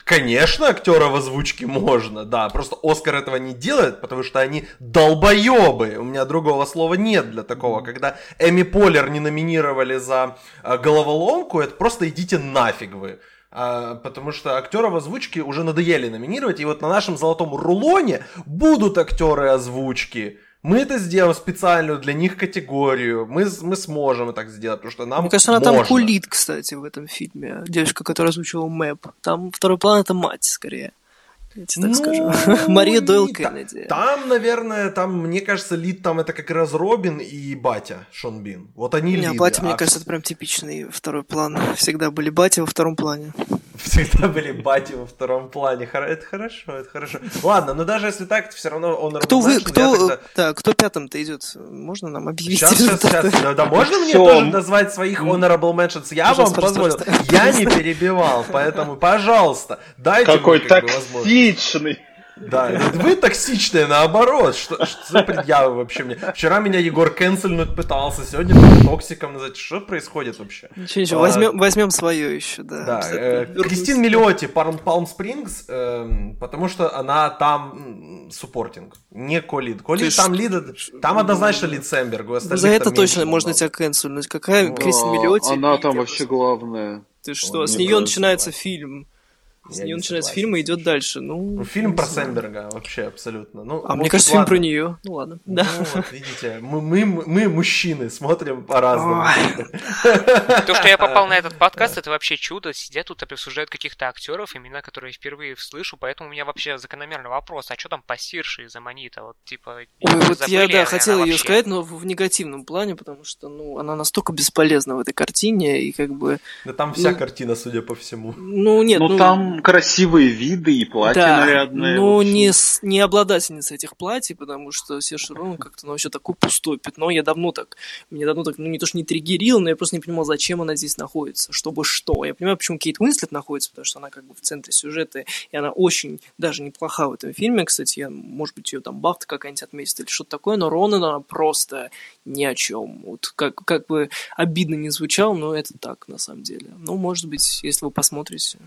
Конечно, актера в озвучке можно, да. Просто Оскар этого не делает, потому что они долбоебы. У меня другого слова нет для такого. Когда Эми Полер не номинировали за э, головоломку, это просто идите нафиг вы. А, потому что актеров озвучки уже надоели номинировать. И вот на нашем золотом рулоне будут актеры озвучки. Мы это сделаем специальную для них категорию. Мы, мы сможем так сделать, потому что нам Мне кажется, она можно. там кулит, кстати, в этом фильме. Девушка, которая озвучила Мэп. Там второй план это мать, скорее. Я тебе так ну, скажу. *laughs* Мария Дойл Кеннеди. Там, наверное, там, мне кажется, лид там это как раз Робин и батя Шон Бин. Вот они Не, лиды. батя, а... мне кажется, это прям типичный второй план. Всегда были батя во втором плане. *laughs* Всегда были бати во втором плане. Это хорошо, это хорошо. Ладно, но даже если так, все равно он Кто вы, кто, тогда... да, кто пятым-то идет? Можно нам объявить? Сейчас, сейчас, сейчас. Да, да можно мне тоже назвать своих honorable mentions? Я вам позволил. Я не перебивал, поэтому, пожалуйста, дайте Какой мне как токсичный. Да, вы токсичные, наоборот. Что, что за предъявы вообще мне? Вчера меня Егор кэнсельнуть пытался, сегодня токсиком назвать. Что происходит вообще? Ничего, ничего, а, возьмем, возьмем свое еще, да. Да, э, Кристин Миллиоти, Palm Springs, э, потому что она там суппортинг, не колид. Колид там лид, там однозначно лид Сэмберг. За это точно можно тебя кэнсельнуть. Какая Кристин Миллиоти? Она там вообще главная. Ты что, с нее начинается фильм. С нее начинается фильм и идет дальше. Ну, ну фильм про Сэмберга вообще абсолютно. Ну, а мне кажется, ладно. фильм про нее. Ну ладно. Ну, да. вот, видите, мы, мы, мы мужчины смотрим по-разному. То, что я попал на этот *laughs* подкаст, это вообще чудо. Сидят тут и обсуждают каких-то актеров, имена, которые впервые слышу, поэтому у меня вообще закономерный вопрос, а что там пассирши из Аманита? Вот, типа, Ой, вот я, да, хотел ее сказать, но в негативном плане, потому что, ну, она настолько бесполезна в этой картине, и как бы... Да там вся ну, картина, судя по всему. Ну, нет, ну... там красивые виды и платья да, нарядные. но не, не обладательница этих платьев, потому что все Широн как-то, ну, вообще такое пустое пятно. Я давно так, меня давно так, ну, не то, что не триггерил, но я просто не понимал, зачем она здесь находится, чтобы что. Я понимаю, почему Кейт Уинслет находится, потому что она как бы в центре сюжета, и она очень даже неплоха в этом фильме, кстати, я, может быть, ее там бафта какая-нибудь отметит или что-то такое, но Ронан, она просто ни о чем. Вот как, как бы обидно не звучал, но это так, на самом деле. Ну, может быть, если вы посмотрите,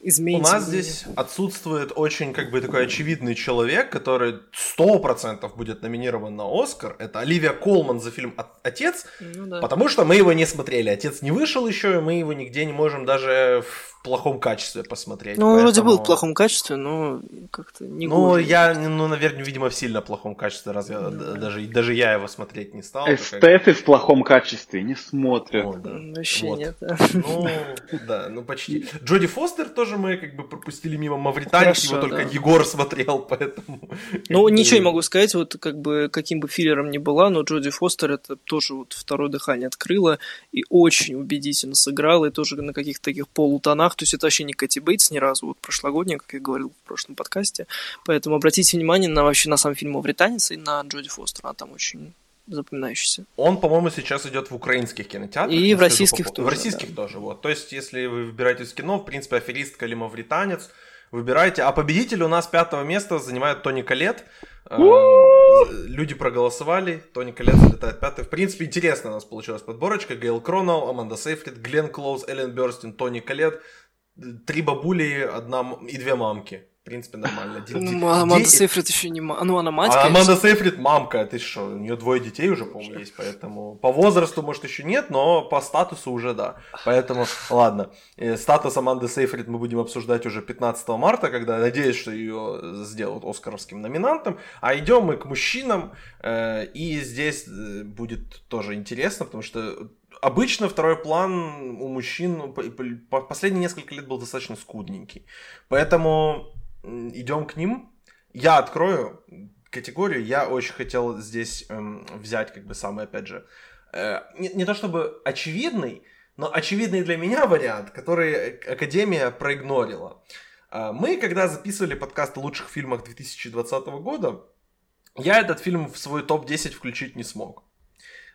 изменить. У нас здесь отсутствует очень как бы такой очевидный человек, который сто процентов будет номинирован на Оскар. Это Оливия Колман за фильм «Отец», ну, да. потому что мы его не смотрели. «Отец» не вышел еще, и мы его нигде не можем даже в плохом качестве посмотреть. Ну, поэтому... вроде был в плохом качестве, но как-то не Ну, я, ну, наверное, видимо, в сильно плохом качестве, разве ну, даже, даже я его смотреть не стал. Эстеты как... в плохом качестве не смотрят. О, да. Вообще вот. нет. Ну, да, ну почти. Джоди Фостер тоже мы как бы пропустили мимо Мавритании, его только да. Егор смотрел, поэтому... Ну, ничего не могу сказать, вот как бы каким бы филлером ни была, но Джоди Фостер это тоже вот второе дыхание открыла и очень убедительно сыграла, и тоже на каких-то таких полутонах то есть это вообще не Кэти Бейтс ни разу, вот прошлогодняя, как я говорил в прошлом подкасте, поэтому обратите внимание на вообще на сам фильм «Мавританец» и на Джоди Фостер, она там очень запоминающийся. Он, по-моему, сейчас идет в украинских кинотеатрах. И в российских по... тоже. В российских да. тоже, вот. То есть, если вы выбираете из кино, в принципе, «Аферистка» или «Мавританец», выбирайте. А победитель у нас пятого места занимает Тони Калет. Э, люди проголосовали, Тони Колет залетает пятый. В принципе, интересно у нас получилась подборочка. Гейл Кронал, Аманда Сейфрид, Глен Клоуз, Эллен Берстин, Тони Колет. Три бабули одна и две мамки принципе, нормально. Ну, Аманда Сейфрид еще не мама. Ну, она мать, А Аманда Сейфрид мамка, ты что, у нее двое детей уже, по-моему, есть, поэтому... По возрасту, может, еще нет, но по статусу уже да. Поэтому, ладно. Статус Аманды Сейфрид мы будем обсуждать уже 15 марта, когда, надеюсь, что ее сделают оскаровским номинантом. А идем мы к мужчинам, э, и здесь э, будет тоже интересно, потому что обычно второй план у мужчин последние несколько лет был достаточно скудненький. Поэтому идем к ним. Я открою категорию. Я очень хотел здесь эм, взять, как бы, самый, опять же, э, не, не то чтобы очевидный, но очевидный для меня вариант, который Академия проигнорила. Э, мы, когда записывали подкаст о лучших фильмах 2020 года, я этот фильм в свой топ-10 включить не смог.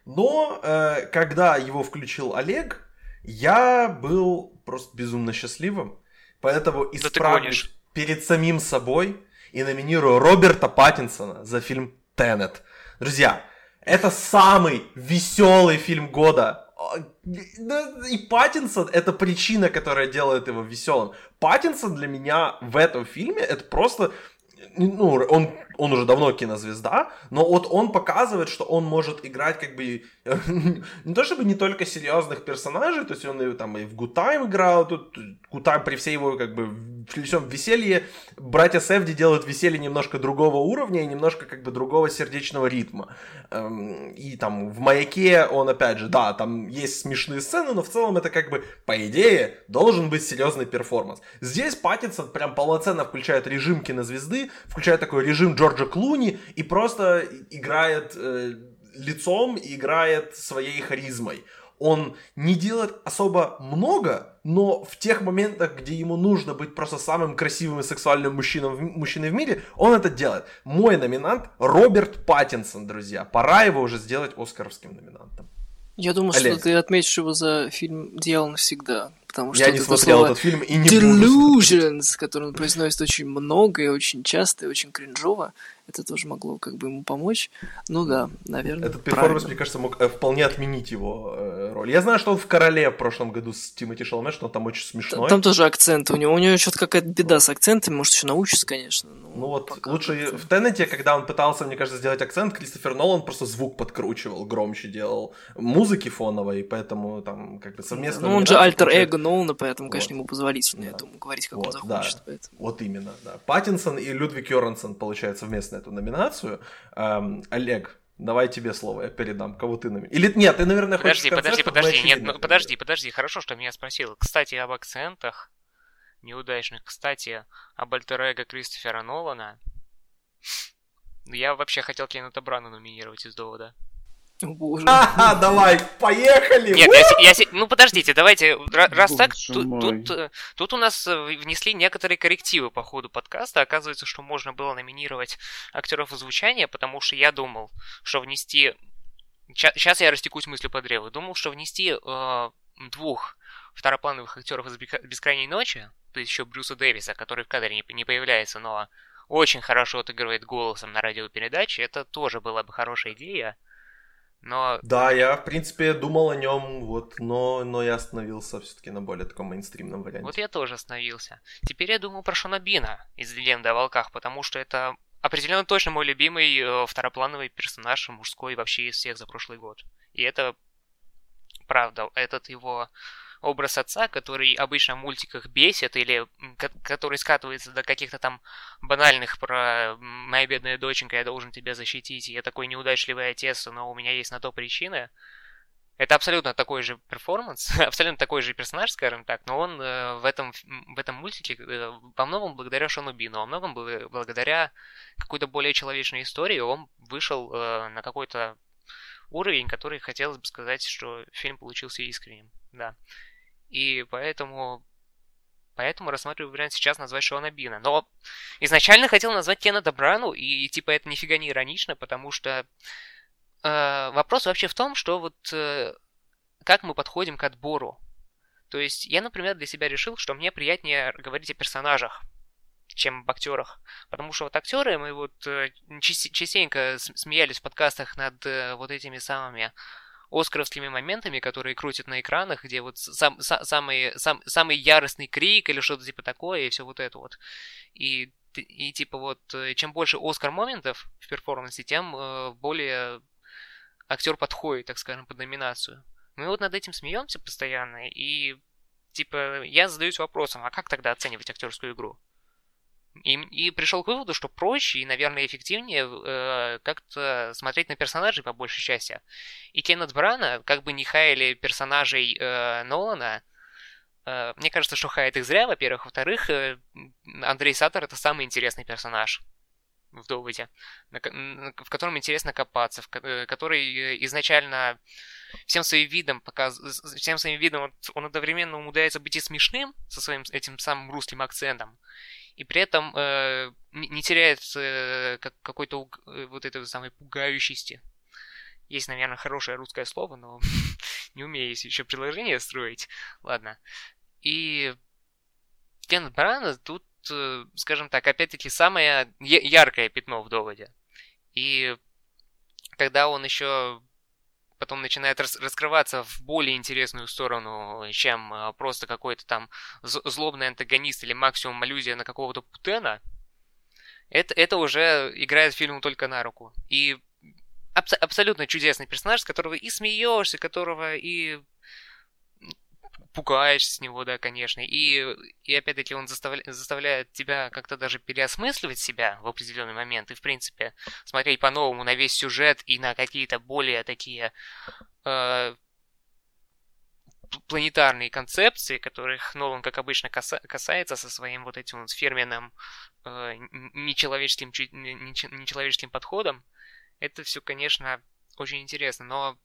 Но э, когда его включил Олег, я был просто безумно счастливым. Поэтому исправить перед самим собой и номинирую Роберта Паттинсона за фильм «Теннет». Друзья, это самый веселый фильм года. И Паттинсон это причина, которая делает его веселым. Паттинсон для меня в этом фильме это просто ну, он, он уже давно кинозвезда, но вот он показывает, что он может играть как бы *laughs* не то чтобы не только серьезных персонажей, то есть он и, там и в Good Time играл, тут Good Time при всей его как бы при всем веселье, братья Севди делают веселье немножко другого уровня и немножко как бы другого сердечного ритма. Эм, и там в «Маяке» он опять же, да, там есть смешные сцены, но в целом это как бы, по идее, должен быть серьезный перформанс. Здесь Паттинсон прям полноценно включает режим кинозвезды, включает такой режим Джорджа Клуни и просто играет э, лицом, играет своей харизмой. Он не делает особо много, но в тех моментах, где ему нужно быть просто самым красивым и сексуальным мужчиной, мужчиной в мире, он это делает. Мой номинант Роберт Паттинсон, друзья. Пора его уже сделать оскаровским номинантом. Я думаю, Олег. что ты отметишь его за фильм «Дьявол навсегда». Потому что я не смотрел этот фильм и не Delusions, который он произносит очень много и очень часто и очень кринжово это тоже могло как бы ему помочь. Ну да, наверное. Этот перформанс, мне кажется, мог э, вполне отменить его э, роль. Я знаю, что он в «Короле» в прошлом году с Тимоти Шалме, что он там очень смешной. Там тоже акцент у него. У него что-то какая-то беда с акцентами, может, еще научится, конечно. Ну вот, лучше в Теннете, когда он пытался, мне кажется, сделать акцент, Кристофер Нолан просто звук подкручивал, громче делал, музыки фоновой, поэтому там как бы совместно... Ну он же альтер-эго Нолана, поэтому, конечно, вот. ему позволительно, да. я думаю, говорить, как вот, он захочет. Да. Поэтому. Вот именно, да. Паттинсон и Людвиг Йорансон получают совместно эту номинацию. Эм, Олег, Давай тебе слово, я передам. Кого ты номинировал? Или нет, ты, наверное, подожди, хочешь Подожди, подожди, подожди, нет, ну, подожди, подожди, хорошо, что меня спросил. Кстати, об акцентах неудачных. Кстати, об альтер Кристофера Нолана. Я вообще хотел Кеннета Брана номинировать из довода. О, боже. Ага, давай, поехали! Нет, я, я, ну подождите, давайте, раз боже так, тут, тут, э, тут у нас э, внесли некоторые коррективы по ходу подкаста. Оказывается, что можно было номинировать актеров озвучания, потому что я думал, что внести... Сейчас я растекусь мыслью по древу. Думал, что внести э, двух второплановых актеров из «Бескрайней ночи», то есть еще Брюса Дэвиса, который в кадре не, не появляется, но очень хорошо отыгрывает голосом на радиопередаче, это тоже была бы хорошая идея. Но... Да, я, в принципе, думал о нем, вот, но, но я остановился все-таки на более таком мейнстримном варианте. Вот я тоже остановился. Теперь я думаю про Шона Бина из «Легенды о волках», потому что это определенно точно мой любимый э, второплановый персонаж мужской вообще из всех за прошлый год. И это правда, этот его образ отца, который обычно в мультиках бесит или который скатывается до каких-то там банальных про «моя бедная доченька, я должен тебя защитить, я такой неудачливый отец, но у меня есть на то причины», это абсолютно такой же перформанс, *laughs* абсолютно такой же персонаж, скажем так, но он э, в, этом, в этом мультике э, во многом благодаря Шону Бину, во многом благодаря какой-то более человечной истории он вышел э, на какой-то уровень, который хотелось бы сказать, что фильм получился искренним, да. И поэтому Поэтому рассматриваю вариант сейчас назвать Шона Бина. Но изначально хотел назвать Кена Добрану, и типа это нифига не иронично, потому что э, вопрос вообще в том, что вот э, как мы подходим к отбору. То есть я, например, для себя решил, что мне приятнее говорить о персонажах, чем об актерах. Потому что вот актеры, мы вот э, частенько смеялись в подкастах над э, вот этими самыми оскаровскими моментами, которые крутят на экранах, где вот сам, сам, самый, сам, самый яростный крик или что-то типа такое, и все вот это вот. И, и типа вот, э, чем больше Оскар моментов в перформансе, тем э, более актер подходит, так скажем, под номинацию. Мы вот над этим смеемся постоянно, и типа я задаюсь вопросом, а как тогда оценивать актерскую игру? И, и пришел к выводу, что проще и, наверное, эффективнее э, как-то смотреть на персонажей по большей части. И Кеннет Брана, как бы не хаяли персонажей э, Нолана, э, мне кажется, что хает их зря, во-первых. Во-вторых, э, Андрей Саттер это самый интересный персонаж в доводе, в котором интересно копаться, в э, который изначально всем своим видом показ... всем своим видом он, он одновременно умудряется быть и смешным со своим этим самым русским акцентом, и при этом э, не теряет э, как, какой-то э, вот этой самой пугающести. Есть, наверное, хорошее русское слово, но *laughs* не умею еще приложение строить. Ладно. И Кеннет Брана тут, э, скажем так, опять-таки самое яркое пятно в доводе. И когда он еще потом начинает рас- раскрываться в более интересную сторону, чем э, просто какой-то там злобный антагонист или максимум аллюзия на какого-то Путена, это, это уже играет фильму только на руку. И аб- абсолютно чудесный персонаж, с которого и смеешься, которого и пугаешься с него, да, конечно. И, и опять-таки он заставля, заставляет тебя как-то даже переосмысливать себя в определенный момент. И, в принципе, смотреть по-новому на весь сюжет и на какие-то более такие э, планетарные концепции, которых Нолан, как обычно, каса касается со своим вот этим вот фирменным э, нечеловеческим, нечеловеческим подходом. Это все, конечно, очень интересно, но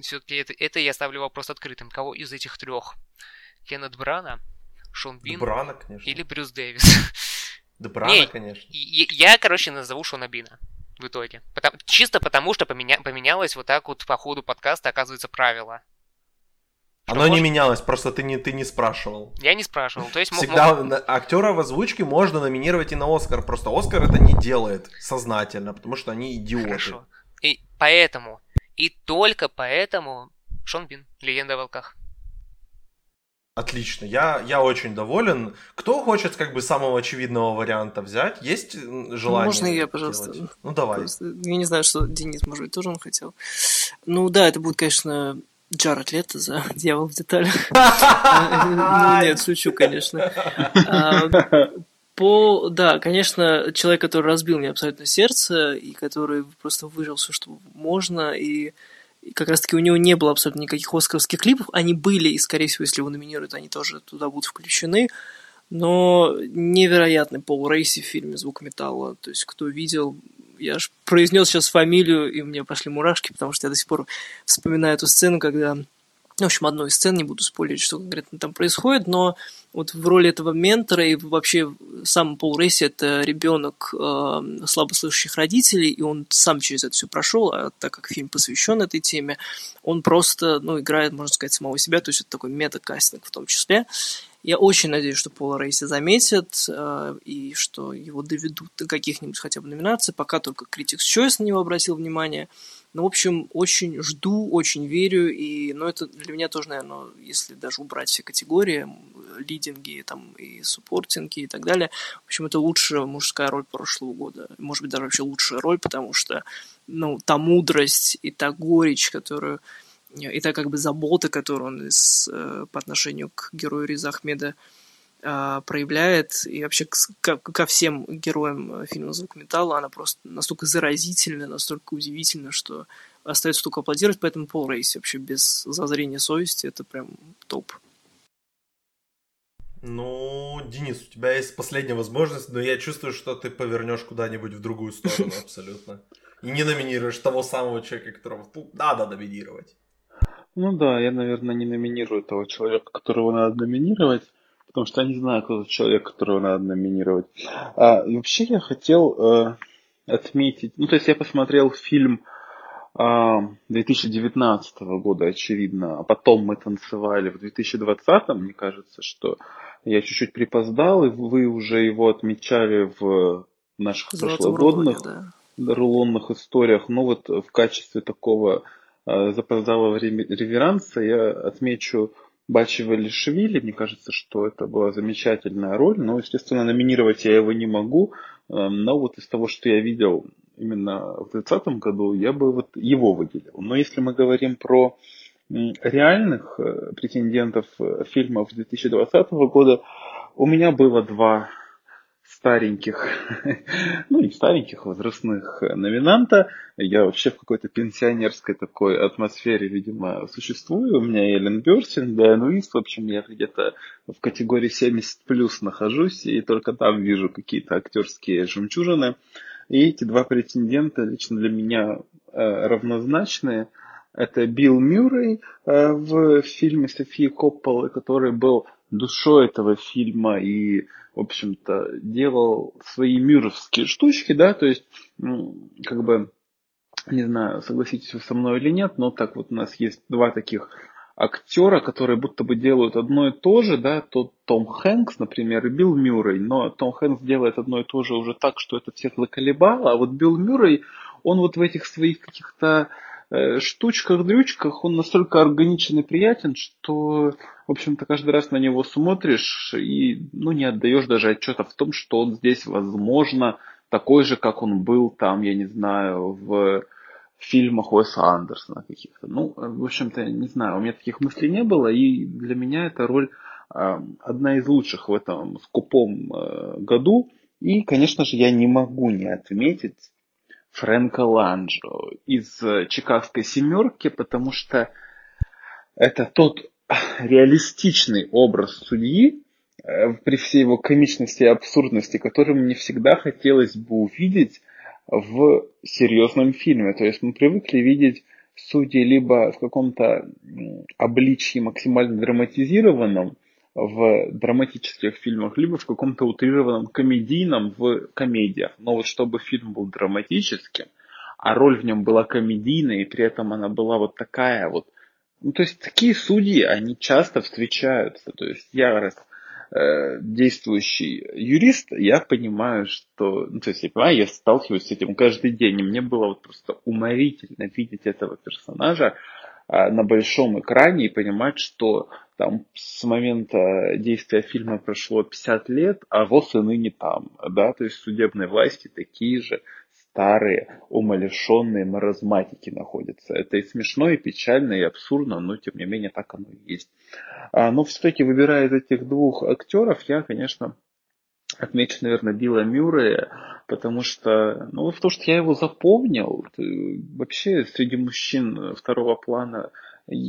все-таки это, это я ставлю вопрос открытым. Кого из этих трех? Кеннет Брана, Шон Бин Брана, конечно. или Брюс Дэвис? *laughs* Да Брана, Не, конечно. Я, короче, назову Шона Бина в итоге. Потому, чисто потому, что поменя, поменялось вот так вот по ходу подкаста, оказывается, правило. Оно может... не менялось, просто ты не, ты не спрашивал. Я не спрашивал. То есть Всегда мог... актера в озвучке можно номинировать и на Оскар, просто Оскар это не делает сознательно, потому что они идиоты. Хорошо. И поэтому и только поэтому Шон Бин, легенда о волках. Отлично, я, я очень доволен. Кто хочет как бы самого очевидного варианта взять? Есть желание? Можно я, пожалуйста? Делать? Ну давай. Просто, я не знаю, что Денис, может быть, тоже он хотел. Ну да, это будет, конечно, Джаред Лето за *laughs* «Дьявол в деталях». *laughs* Ну нет, шучу, конечно. По, да, конечно, человек, который разбил мне абсолютно сердце, и который просто выжил все, что можно, и, и как раз-таки у него не было абсолютно никаких оскаровских клипов, они были, и, скорее всего, если его номинируют, они тоже туда будут включены, но невероятный Пол Рейси в фильме «Звук металла», то есть кто видел, я аж произнес сейчас фамилию, и меня пошли мурашки, потому что я до сих пор вспоминаю эту сцену, когда в общем, одной из сцен, не буду спойлерить, что конкретно там происходит, но вот в роли этого ментора и вообще сам Пол Рейси это ребенок э, слабослышащих родителей, и он сам через это все прошел, а так как фильм посвящен этой теме, он просто, ну, играет, можно сказать, самого себя, то есть это такой мета-кастинг в том числе. Я очень надеюсь, что Пола Рейси заметят э, и что его доведут до каких-нибудь хотя бы номинаций. Пока только Critics Choice на него обратил внимание. Ну, в общем, очень жду, очень верю, и, ну, это для меня тоже, наверное, если даже убрать все категории, лидинги, там, и суппортинги и так далее, в общем, это лучшая мужская роль прошлого года. Может быть, даже вообще лучшая роль, потому что, ну, та мудрость и та горечь, которую и та как бы забота, которую он из, э, по отношению к герою Риза Ахмеда проявляет, и вообще к, ко всем героям фильма «Звук металла», она просто настолько заразительная, настолько удивительна, что остается только аплодировать, поэтому Пол Рейси вообще без зазрения совести, это прям топ. Ну, Денис, у тебя есть последняя возможность, но я чувствую, что ты повернешь куда-нибудь в другую сторону *laughs* абсолютно. И не номинируешь того самого человека, которого надо номинировать. Ну да, я, наверное, не номинирую того человека, которого надо номинировать, потому что я не знаю, кто тот человек, которого надо номинировать. А, вообще я хотел э, отметить, ну то есть я посмотрел фильм э, 2019 года, очевидно, а потом мы танцевали в 2020, мне кажется, что я чуть-чуть припоздал, и вы уже его отмечали в наших Золотом прошлогодных рулоне, да. рулонных историях, ну вот в качестве такого Э, запоздалого реверанса я отмечу Бачи Валишвили. Мне кажется, что это была замечательная роль. Но, естественно, номинировать я его не могу. Эм, но вот из того, что я видел именно в 2020 году, я бы вот его выделил. Но если мы говорим про реальных э, претендентов э, фильмов 2020 года, у меня было два стареньких, *laughs* ну не стареньких, возрастных номинанта. Я вообще в какой-то пенсионерской такой атмосфере, видимо, существую. У меня Эллен Бёрсин, Дайан Уист, в общем, я где-то в категории 70 плюс нахожусь, и только там вижу какие-то актерские жемчужины. И эти два претендента лично для меня э, равнозначные. Это Билл Мюррей э, в фильме Софии Копполы, который был душой этого фильма и в общем-то, делал свои мюровские штучки, да, то есть, ну, как бы, не знаю, согласитесь вы со мной или нет, но так вот у нас есть два таких актера, которые будто бы делают одно и то же, да, тот Том Хэнкс, например, и Билл Мюррей, но Том Хэнкс делает одно и то же уже так, что это всех заколебало, а вот Билл Мюррей, он вот в этих своих каких-то штучках-дрючках он настолько органичен и приятен, что, в общем-то, каждый раз на него смотришь и, ну, не отдаешь даже отчета в том, что он здесь, возможно, такой же, как он был там, я не знаю, в фильмах Уэса Андерсона каких-то. Ну, в общем-то, не знаю, у меня таких мыслей не было, и для меня эта роль э, одна из лучших в этом скупом э, году. И, конечно же, я не могу не отметить Фрэнка Ланджо из э, Чикагской семерки, потому что это тот реалистичный образ судьи, э, при всей его комичности и абсурдности, который мне всегда хотелось бы увидеть в серьезном фильме. То есть мы привыкли видеть судей либо в каком-то обличии максимально драматизированном, в драматических фильмах, либо в каком-то утрированном комедийном в комедиях. Но вот чтобы фильм был драматическим, а роль в нем была комедийная, и при этом она была вот такая вот. Ну, то есть такие судьи, они часто встречаются. То есть я раз э, действующий юрист, я понимаю, что, ну, то есть я понимаю, я сталкиваюсь с этим каждый день, и мне было вот просто уморительно видеть этого персонажа, на большом экране и понимать, что там с момента действия фильма прошло 50 лет, а ВОЗ и ныне там, да, то есть судебные власти такие же старые, умалишенные маразматики находятся. Это и смешно, и печально, и абсурдно, но тем не менее так оно и есть. А, но все-таки выбирая из этих двух актеров, я, конечно, отмечу, наверное, Билла Мюррея, потому что, ну, то, что я его запомнил, вообще среди мужчин второго плана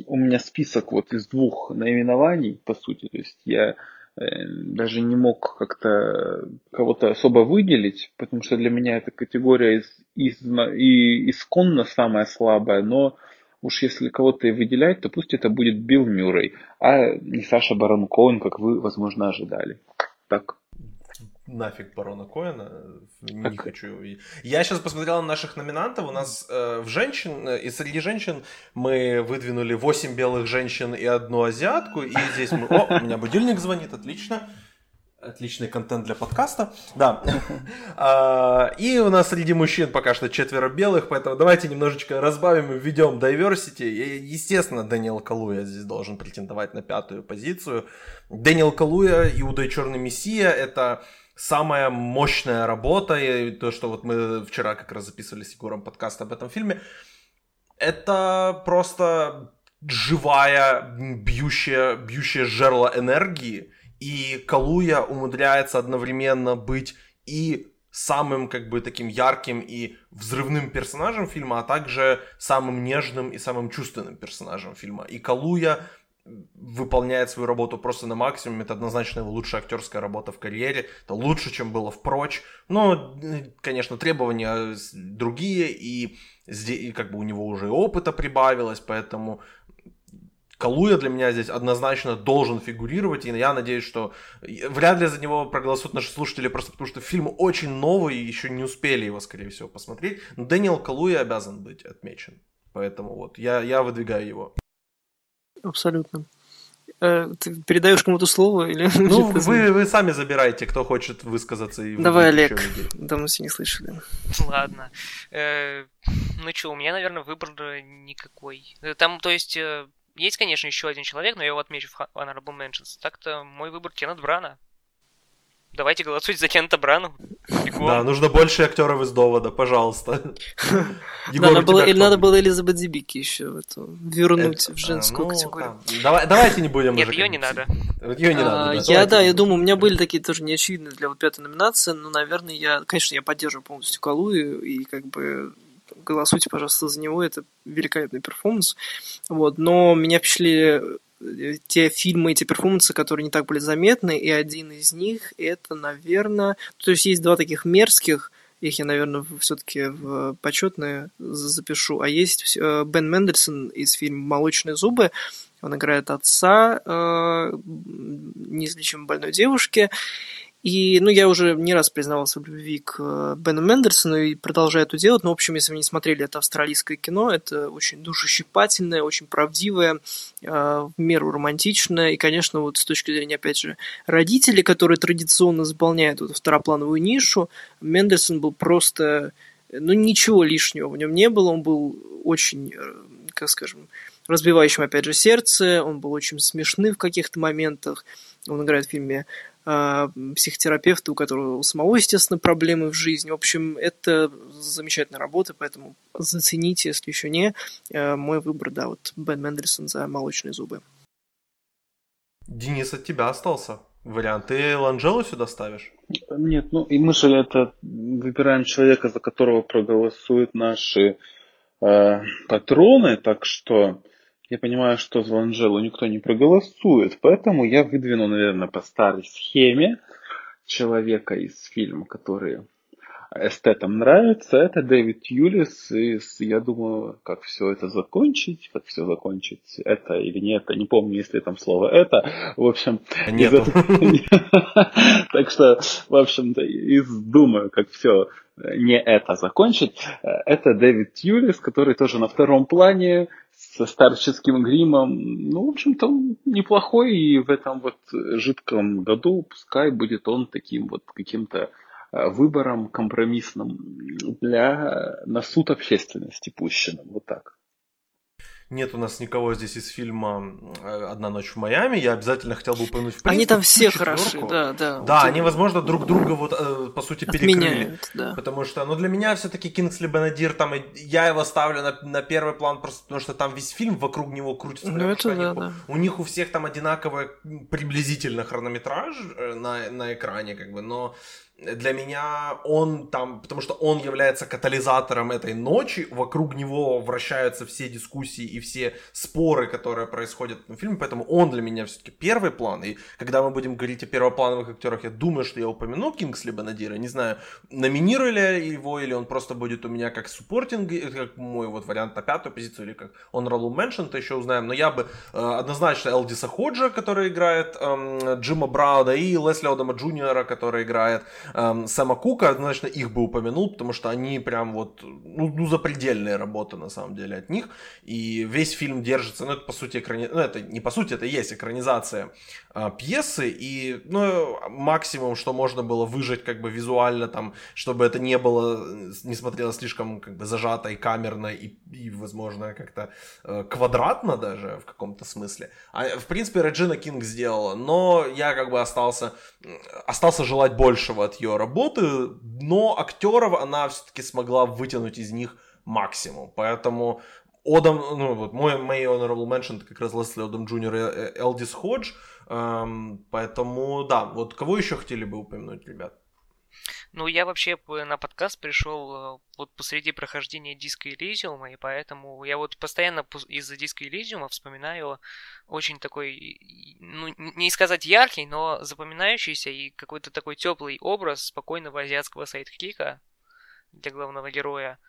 у меня список вот из двух наименований, по сути, то есть я э, даже не мог как-то кого-то особо выделить, потому что для меня эта категория из, из, и исконно самая слабая, но уж если кого-то и выделять, то пусть это будет Билл Мюррей, а не Саша Барон Коэн, как вы, возможно, ожидали. Так нафиг барона Коэна. Не так. хочу. Я сейчас посмотрел на наших номинантов. У нас э, в женщин, э, и среди женщин мы выдвинули 8 белых женщин и одну азиатку. И здесь мы... О, у меня будильник звонит, отлично. Отличный контент для подкаста. Да. *laughs* А, и у нас среди мужчин пока что четверо белых, поэтому давайте немножечко разбавим и введем diversity. Естественно, Дэниел Калуя здесь должен претендовать на пятую позицию. Дэниел Калуя, Иуда и Черный Мессия, это самая мощная работа, и то, что вот мы вчера как раз записывали с Егором подкаст об этом фильме, это просто живая, бьющая, бьющая жерло энергии, и Калуя умудряется одновременно быть и самым как бы таким ярким и взрывным персонажем фильма, а также самым нежным и самым чувственным персонажем фильма. И Калуя выполняет свою работу просто на максимум. Это однозначно его лучшая актерская работа в карьере. Это лучше, чем было в. Но, конечно, требования другие, и, и как бы у него уже опыта прибавилось, поэтому Калуя для меня здесь однозначно должен фигурировать, и я надеюсь, что вряд ли за него проголосуют наши слушатели, просто потому что фильм очень новый, и еще не успели его, скорее всего, посмотреть. Но Дэниел Калуя обязан быть отмечен. Поэтому вот, я, я выдвигаю его. Абсолютно. Э, ты передаешь кому-то слово или... *laughs* Ну, вы, вы сами забирайте, кто хочет высказаться. И Давай, Олег. Да, мы все не слышали. Ладно. Э, ну что, у меня, наверное, выбор никакой. Э, там, то есть, есть, конечно, еще один человек, но я его отмечу в Honorable Mentions. Так-то мой выбор Кеннет Брана. Давайте голосуйте за Кента Брану. Да, нужно больше актеров из довода, пожалуйста. *laughs* надо было, или надо было Элизабет Дебики еще вернуть в женскую ну, категорию. давайте не будем Нет, ее не надо. Ее не надо. Я, да, я думаю, у меня были такие тоже неочевидные для вот пятой номинации, но, наверное, я, конечно, я поддерживаю полностью Калую, и как бы голосуйте, пожалуйста, за него, это великолепный перформанс. Вот, но меня впечатлили те фильмы, эти перформансы, которые не так были заметны, и один из них это, наверное... То есть есть два таких мерзких, их я, наверное, все-таки в почетные запишу. А есть э, Бен Мендельсон из фильма «Молочные зубы». Он играет отца э, неизлечимо больной девушки. И, ну, я уже не раз признавался в любви к э, Бену Мендерсону и продолжаю это делать. Но, в общем, если вы не смотрели это австралийское кино, это очень душещипательное, очень правдивое, э, в меру романтичное. И, конечно, вот с точки зрения, опять же, родителей, которые традиционно заполняют эту второплановую нишу, Мендерсон был просто... Ну, ничего лишнего в нем не было. Он был очень, э, как скажем, разбивающим, опять же, сердце. Он был очень смешный в каких-то моментах. Он играет в фильме психотерапевта, у которого у самого, естественно, проблемы в жизни. В общем, это замечательная работа, поэтому зацените, если еще не. А, мой выбор, да, вот Бен Мендельсон за молочные зубы. Денис, от тебя остался вариант. Ты Ланжелу сюда ставишь? Нет, ну и мы же это выбираем человека, за которого проголосуют наши э, патроны, так что я понимаю, что за Анжелу никто не проголосует, поэтому я выдвину, наверное, по старой схеме человека из фильма, который эстетам нравится, это Дэвид Юлис. И я думаю, как все это закончить, как все закончить, это или нет, я не помню, если там слово это. В общем, нет. *laughs* Так что, в общем-то, думаю, как все не это закончить. Это Дэвид Юлис, который тоже на втором плане со старческим гримом. Ну, в общем-то, неплохой, и в этом вот жидком году пускай будет он таким вот каким-то э, выбором компромиссным для на суд общественности пущенным. Вот так. Нет у нас никого здесь из фильма «Одна ночь в Майами». Я обязательно хотел бы упомянуть в принципе, Они там все хороши, да, да. Да, они, возможно, друг друга вот, э, по сути, перекрыли. Да. Потому что, ну, для меня все-таки Кингсли Бенадир, там, я его ставлю на, на первый план просто потому, что там весь фильм вокруг него крутится. Ну, это да, да. У них у всех там одинаковый приблизительно хронометраж э, на, на экране, как бы, но для меня он там, потому что он является катализатором этой ночи, вокруг него вращаются все дискуссии и все споры, которые происходят в фильме, поэтому он для меня все-таки первый план, и когда мы будем говорить о первоплановых актерах, я думаю, что я упомяну Кингсли Бенадира, не знаю, номинировали его, или он просто будет у меня как суппортинг, э, как мой вот вариант на пятую позицию, или как honorable mention, то еще узнаем, но я бы э, однозначно Элдиса Ходжа, который играет э, Джима Брауда, и Лесли Одама Джуниора, который играет эм, Кука, значит, их бы упомянул, потому что они прям вот, ну, ну, запредельные работы, на самом деле, от них. И весь фильм держится, ну, это, по сути, экрани... ну, это не по сути, это есть экранизация э, пьесы, и, ну, максимум, что можно было выжать, как бы, визуально, там, чтобы это не было, не смотрелось слишком, как бы, зажато и камерно, и, и возможно, как-то э, квадратно даже, в каком-то смысле. А, в принципе, Реджина Кинг сделала, но я, как бы, остался, остался желать большего от ее работы, но актеров она все-таки смогла вытянуть из них максимум, поэтому Одам, ну вот мой, мой honorable mention это как раз Лесли Одам Джуниор и Элдис Ходж, поэтому да, вот кого еще хотели бы упомянуть, ребят? Ну, я вообще на подкаст пришел э, вот посреди прохождения Disco Elysium а, и поэтому я вот постоянно из-за Disco Elysium а вспоминаю очень такой, ну, не сказать яркий, но запоминающийся и какой-то такой теплый образ спокойного азиатского sidekick а для главного героя.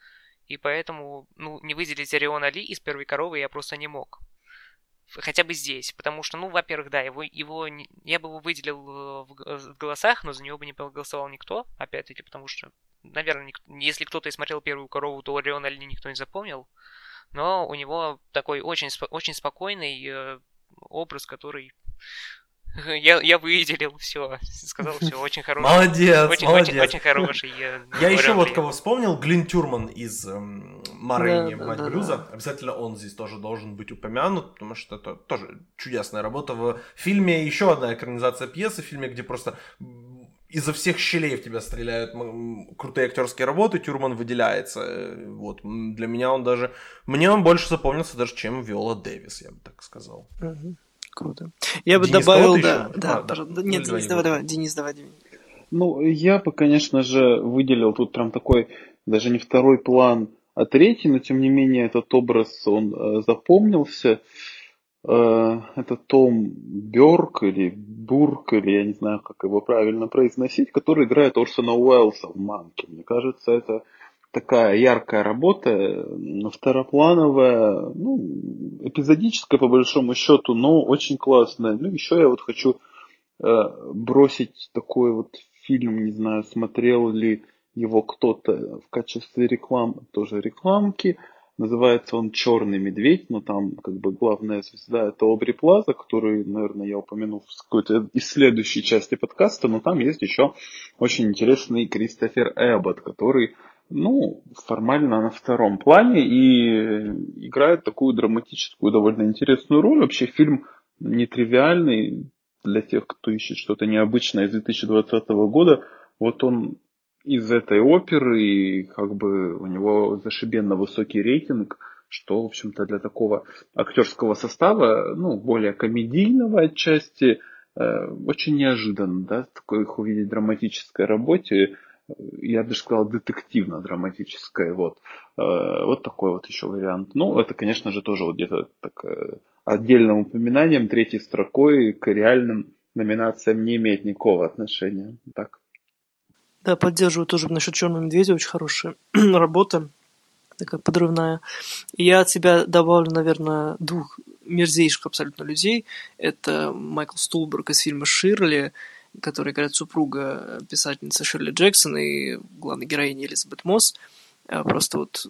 И поэтому, ну, не выделить Ориона Ли из первой коровы я просто не мог хотя бы здесь, потому что, ну, во-первых, да, его, его я бы его выделил э, в, голосах, но за него бы не проголосовал никто, опять-таки, потому что, наверное, ник, если кто-то и смотрел первую корову, то Ориона Ли никто не запомнил, но у него такой очень, очень спокойный э, образ, который *laughs* я, я выделил все, сказал все, очень хороший. Молодец, очень, молодец. Очень, очень хороший. Я, *laughs* я еще вот кого вспомнил, Глин Тюрман из эм, Марини, да, Мать да, Блюза. Да. Обязательно он здесь тоже должен быть упомянут, потому что это тоже чудесная работа. В фильме еще одна экранизация пьесы, в фильме, где просто изо всех щелей в тебя стреляют крутые актерские работы, Тюрман выделяется. Вот. Для меня он даже... Мне он больше запомнился даже, чем Виола Дэвис, я бы так сказал. Угу. Круто. Я бы Денис, добавил, да, да, а, да. Нет, Денис, давай, давай, Денис, давай, Денис. Ну, я бы, конечно же, выделил тут прям такой, даже не второй план, а третий, но тем не менее этот образ, он э, запомнился. Э, это Том Бёрк или Бурк, или я не знаю, как его правильно произносить, который играет Орсона Уэллса в «Манке». Мне кажется, это такая яркая работа, второплановая, ну, эпизодическая по большому счету, но очень классная. Ну, еще я вот хочу э, бросить такой вот фильм, не знаю, смотрел ли его кто-то в качестве рекламы, тоже рекламки. Называется он «Черный медведь», но там как бы главная звезда это Обри Плаза, который, наверное, я упомянул в какой-то из следующей части подкаста, но там есть еще очень интересный Кристофер Эббот, который ну, формально на втором плане и играет такую драматическую, довольно интересную роль. Вообще фильм нетривиальный для тех, кто ищет что-то необычное из 2020 года. Вот он из этой оперы, и как бы у него зашибенно высокий рейтинг, что, в общем-то, для такого актерского состава, ну, более комедийного отчасти, э, очень неожиданно, да, такое их увидеть в драматической работе я даже сказал, детективно-драматическое. Вот. Э, вот такой вот еще вариант. Ну, это, конечно же, тоже вот где-то так, э, отдельным упоминанием, третьей строкой к реальным номинациям не имеет никакого отношения. Так. Да, поддерживаю тоже насчет Черного медведя, очень хорошая *clears throat* работа, такая подрывная. Я от себя добавлю, наверное, двух мерзейших абсолютно людей. Это Майкл Стулберг из фильма «Ширли», который играет супруга писательницы Ширли Джексон и главной героини Элизабет Мосс. А, просто вот,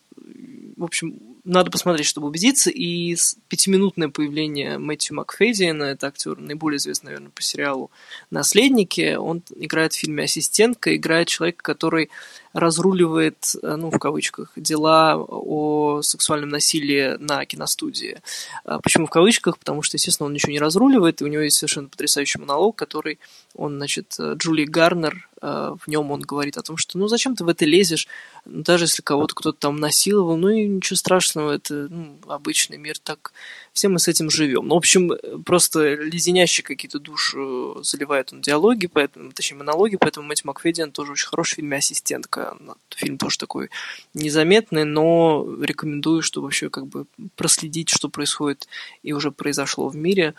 в общем, надо посмотреть, чтобы убедиться. И пятиминутное появление Мэтью Макфедиана, это актер, наиболее известный, наверное, по сериалу «Наследники», он играет в фильме «Ассистентка», играет человека, который разруливает, э, ну, в кавычках, дела о сексуальном насилии на киностудии. А почему в кавычках? Потому что, естественно, он ничего не разруливает, и у него есть совершенно потрясающий монолог, который он, значит, э, Джули Гарнер, э, в нем он говорит о том, что ну зачем ты в это лезешь, ну, даже если кого-то кто-то там насиловал, ну и ничего страшного, это ну, обычный мир, так все мы с этим живем. Ну, в общем, просто леденящие какие-то души заливает он диалоги, поэтому, точнее, монологи, поэтому Мэтью Макфедиан тоже очень хороший в фильме «Ассистентка». Фильм тоже такой незаметный, но рекомендую, чтобы вообще как бы проследить, что происходит и уже произошло в мире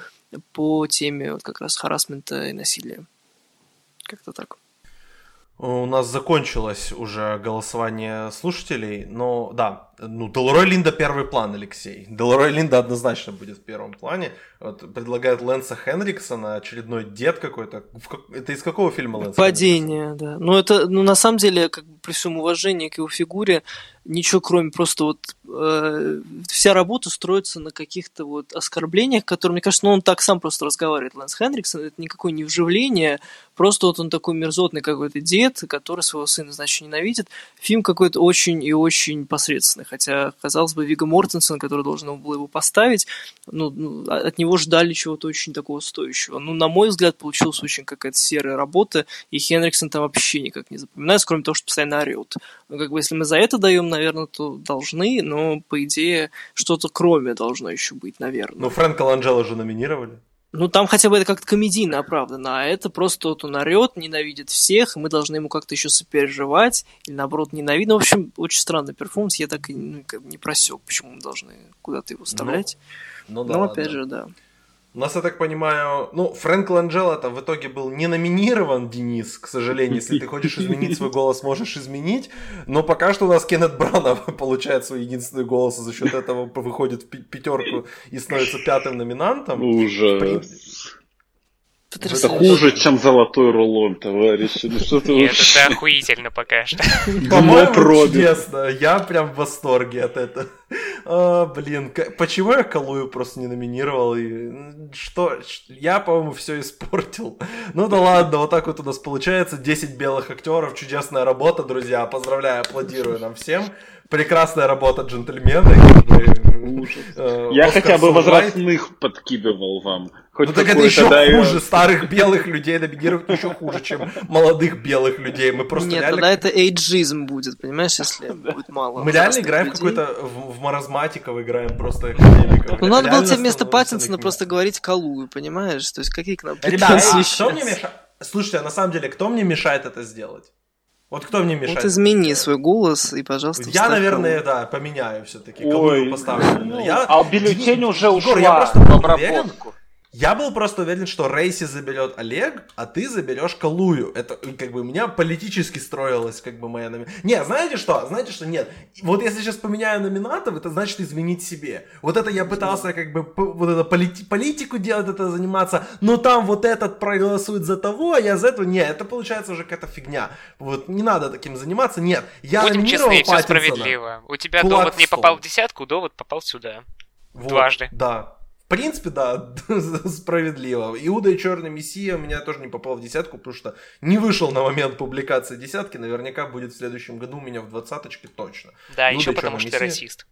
по теме вот как раз харасмента и насилия. Как-то так. У нас закончилось уже голосование слушателей, но да, ну, Делрой Линда первый план, Алексей. Делрой Линда однозначно будет в первом плане. Вот предлагают Лэнса Хенриксона, очередной дед какой-то. Это из какого фильма Лэнс Падение, Хенриксон? да. Ну, это, ну, на самом деле, как бы при всем уважении к его фигуре, ничего кроме просто вот э, вся работа строится на каких-то вот оскорблениях, которые, мне кажется, ну он так сам просто разговаривает, Лэнс Хендриксон, это никакое не вживление, просто вот он такой мерзотный какой-то дед, который своего сына, значит, ненавидит. Фильм какой-то очень и очень посредственный, хотя, казалось бы, Вига Мортенсон, который должен был его поставить, ну, ну а, от него ждали чего-то очень такого стоящего. Ну, на мой взгляд, получилась очень какая-то серая работа, и Хенриксон там вообще никак не запоминается, кроме того, что постоянно орет. Ну, как бы, если мы за это даем наверное, то должны, но, по идее, что-то кроме должно еще быть, наверное. Ну, Фрэнка Ланджело же номинировали. Ну, там хотя бы это как-то комедийно оправдано, а это просто вот он орет, ненавидит всех, и мы должны ему как-то еще сопереживать, или наоборот ненавидно. В общем, очень странный перформанс, я так и ну, как бы не просек, почему мы должны куда-то его вставлять. Ну, ну да. Но опять ладно. же, да. У нас, я так понимаю, ну, Фрэнк Ланджело там в итоге был не номинирован, Денис, к сожалению. Если ты хочешь изменить свой голос, можешь изменить. Но пока что у нас Кеннет Брана *laughs* получает свой единственный голос, и за счет этого выходит в пятерку и становится пятым номинантом. Ужас. Это хуже, чем золотой рулон, товарищи. Ну что ты Нет, это охуительно пока что. По-моему, чудесно. Я прям в восторге от этого. А, блин, почему я Калую просто не номинировал? И что? Я, по-моему, все испортил. Ну да ладно, вот так вот у нас получается. 10 белых актеров, чудесная работа, друзья. Поздравляю, аплодирую нам всем. Прекрасная работа джентльмены. Э, Я хотя бы возрастных подкидывал вам. Хоть ну так это еще хуже. Старых белых людей номинировать еще хуже, чем молодых белых людей. Мы просто Нет, реально... тогда это эйджизм будет, понимаешь, если будет мало. Мы реально играем в какой-то в, в маразматиков, играем просто. Ну надо было тебе вместо Паттинсона просто говорить Калую, понимаешь? То есть какие кнопки? Ребята, кто мне мешает? Слушайте, а на самом деле, кто мне мешает это сделать? Вот кто мне мешает? Вот измени свой голос и, пожалуйста, Я, наверное, кого. да, поменяю все-таки. Кого поставлю. Ну, я... А бюллетень уже ушла Егор, я просто в обработку. Я был просто уверен, что Рейси заберет Олег, а ты заберешь Калую. Это как бы у меня политически строилась как бы моя номинация. Не, знаете что? Знаете что? Нет. Вот если сейчас поменяю номинатов, это значит изменить себе. Вот это я пытался как бы вот это полити- политику делать, это заниматься, но там вот этот проголосует за того, а я за этого. Нет, это получается уже какая-то фигня. Вот не надо таким заниматься. Нет, я Будем честны, все справедливо. У тебя довод не попал в десятку, довод попал сюда. Вот, Дважды. Да, принципе, да, *laughs* справедливо. Иуда и Черный Мессия у меня тоже не попал в десятку, потому что не вышел на момент публикации десятки. Наверняка будет в следующем году у меня в двадцаточке точно. Да, Иуда еще потому что ты расист.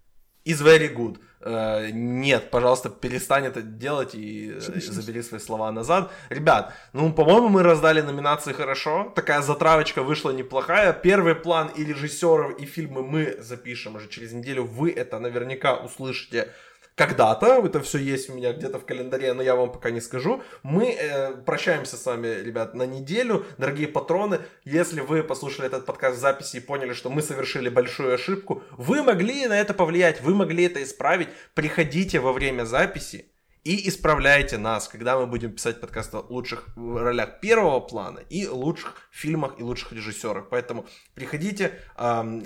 Is very good. Uh, нет, пожалуйста, перестань это делать и э, забери свои слова назад. Ребят, ну, по-моему, мы раздали номинации хорошо. Такая затравочка вышла неплохая. Первый план и режиссеров, и фильмы мы запишем уже через неделю. Вы это наверняка услышите когда-то, это все есть у меня где-то в календаре, но я вам пока не скажу. Мы э, прощаемся с вами, ребят, на неделю. Дорогие патроны, если вы послушали этот подкаст в записи и поняли, что мы совершили большую ошибку, вы могли на это повлиять, вы могли это исправить. Приходите во время записи и исправляйте нас, когда мы будем писать подкаст о лучших ролях первого плана и лучших фильмах и лучших режиссерах. Поэтому приходите, эм,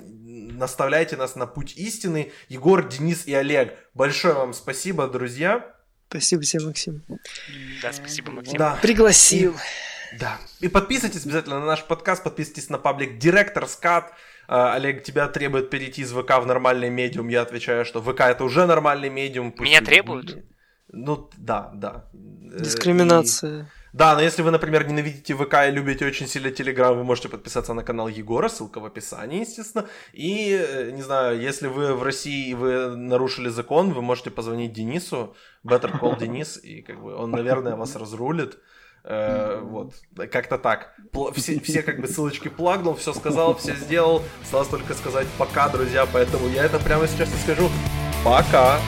наставляйте нас на путь истины. Егор, Денис и Олег, большое вам спасибо, друзья. Спасибо тебе, Максим. Да, спасибо, Максим. Да. Пригласил. И, да. И подписывайтесь обязательно на наш подкаст, подписывайтесь на паблик Директор Скат. Олег, тебя требует перейти из ВК в нормальный медиум. Я отвечаю, что ВК это уже нормальный медиум. Меня требуют? Ну, да, да. Э, Дискриминация. И... Да, но если вы, например, ненавидите ВК и любите очень сильно Телеграм, вы можете подписаться на канал Егора, ссылка в описании, естественно. И, э, не знаю, если вы в России и вы нарушили закон, вы можете позвонить Денису, Better Call Денис, и как бы он, наверное, вас разрулит. Э, вот, как-то так. Все, все как бы ссылочки плагнул, все сказал, все сделал. Осталось только сказать пока, друзья, поэтому я это прямо сейчас и скажу. Пока!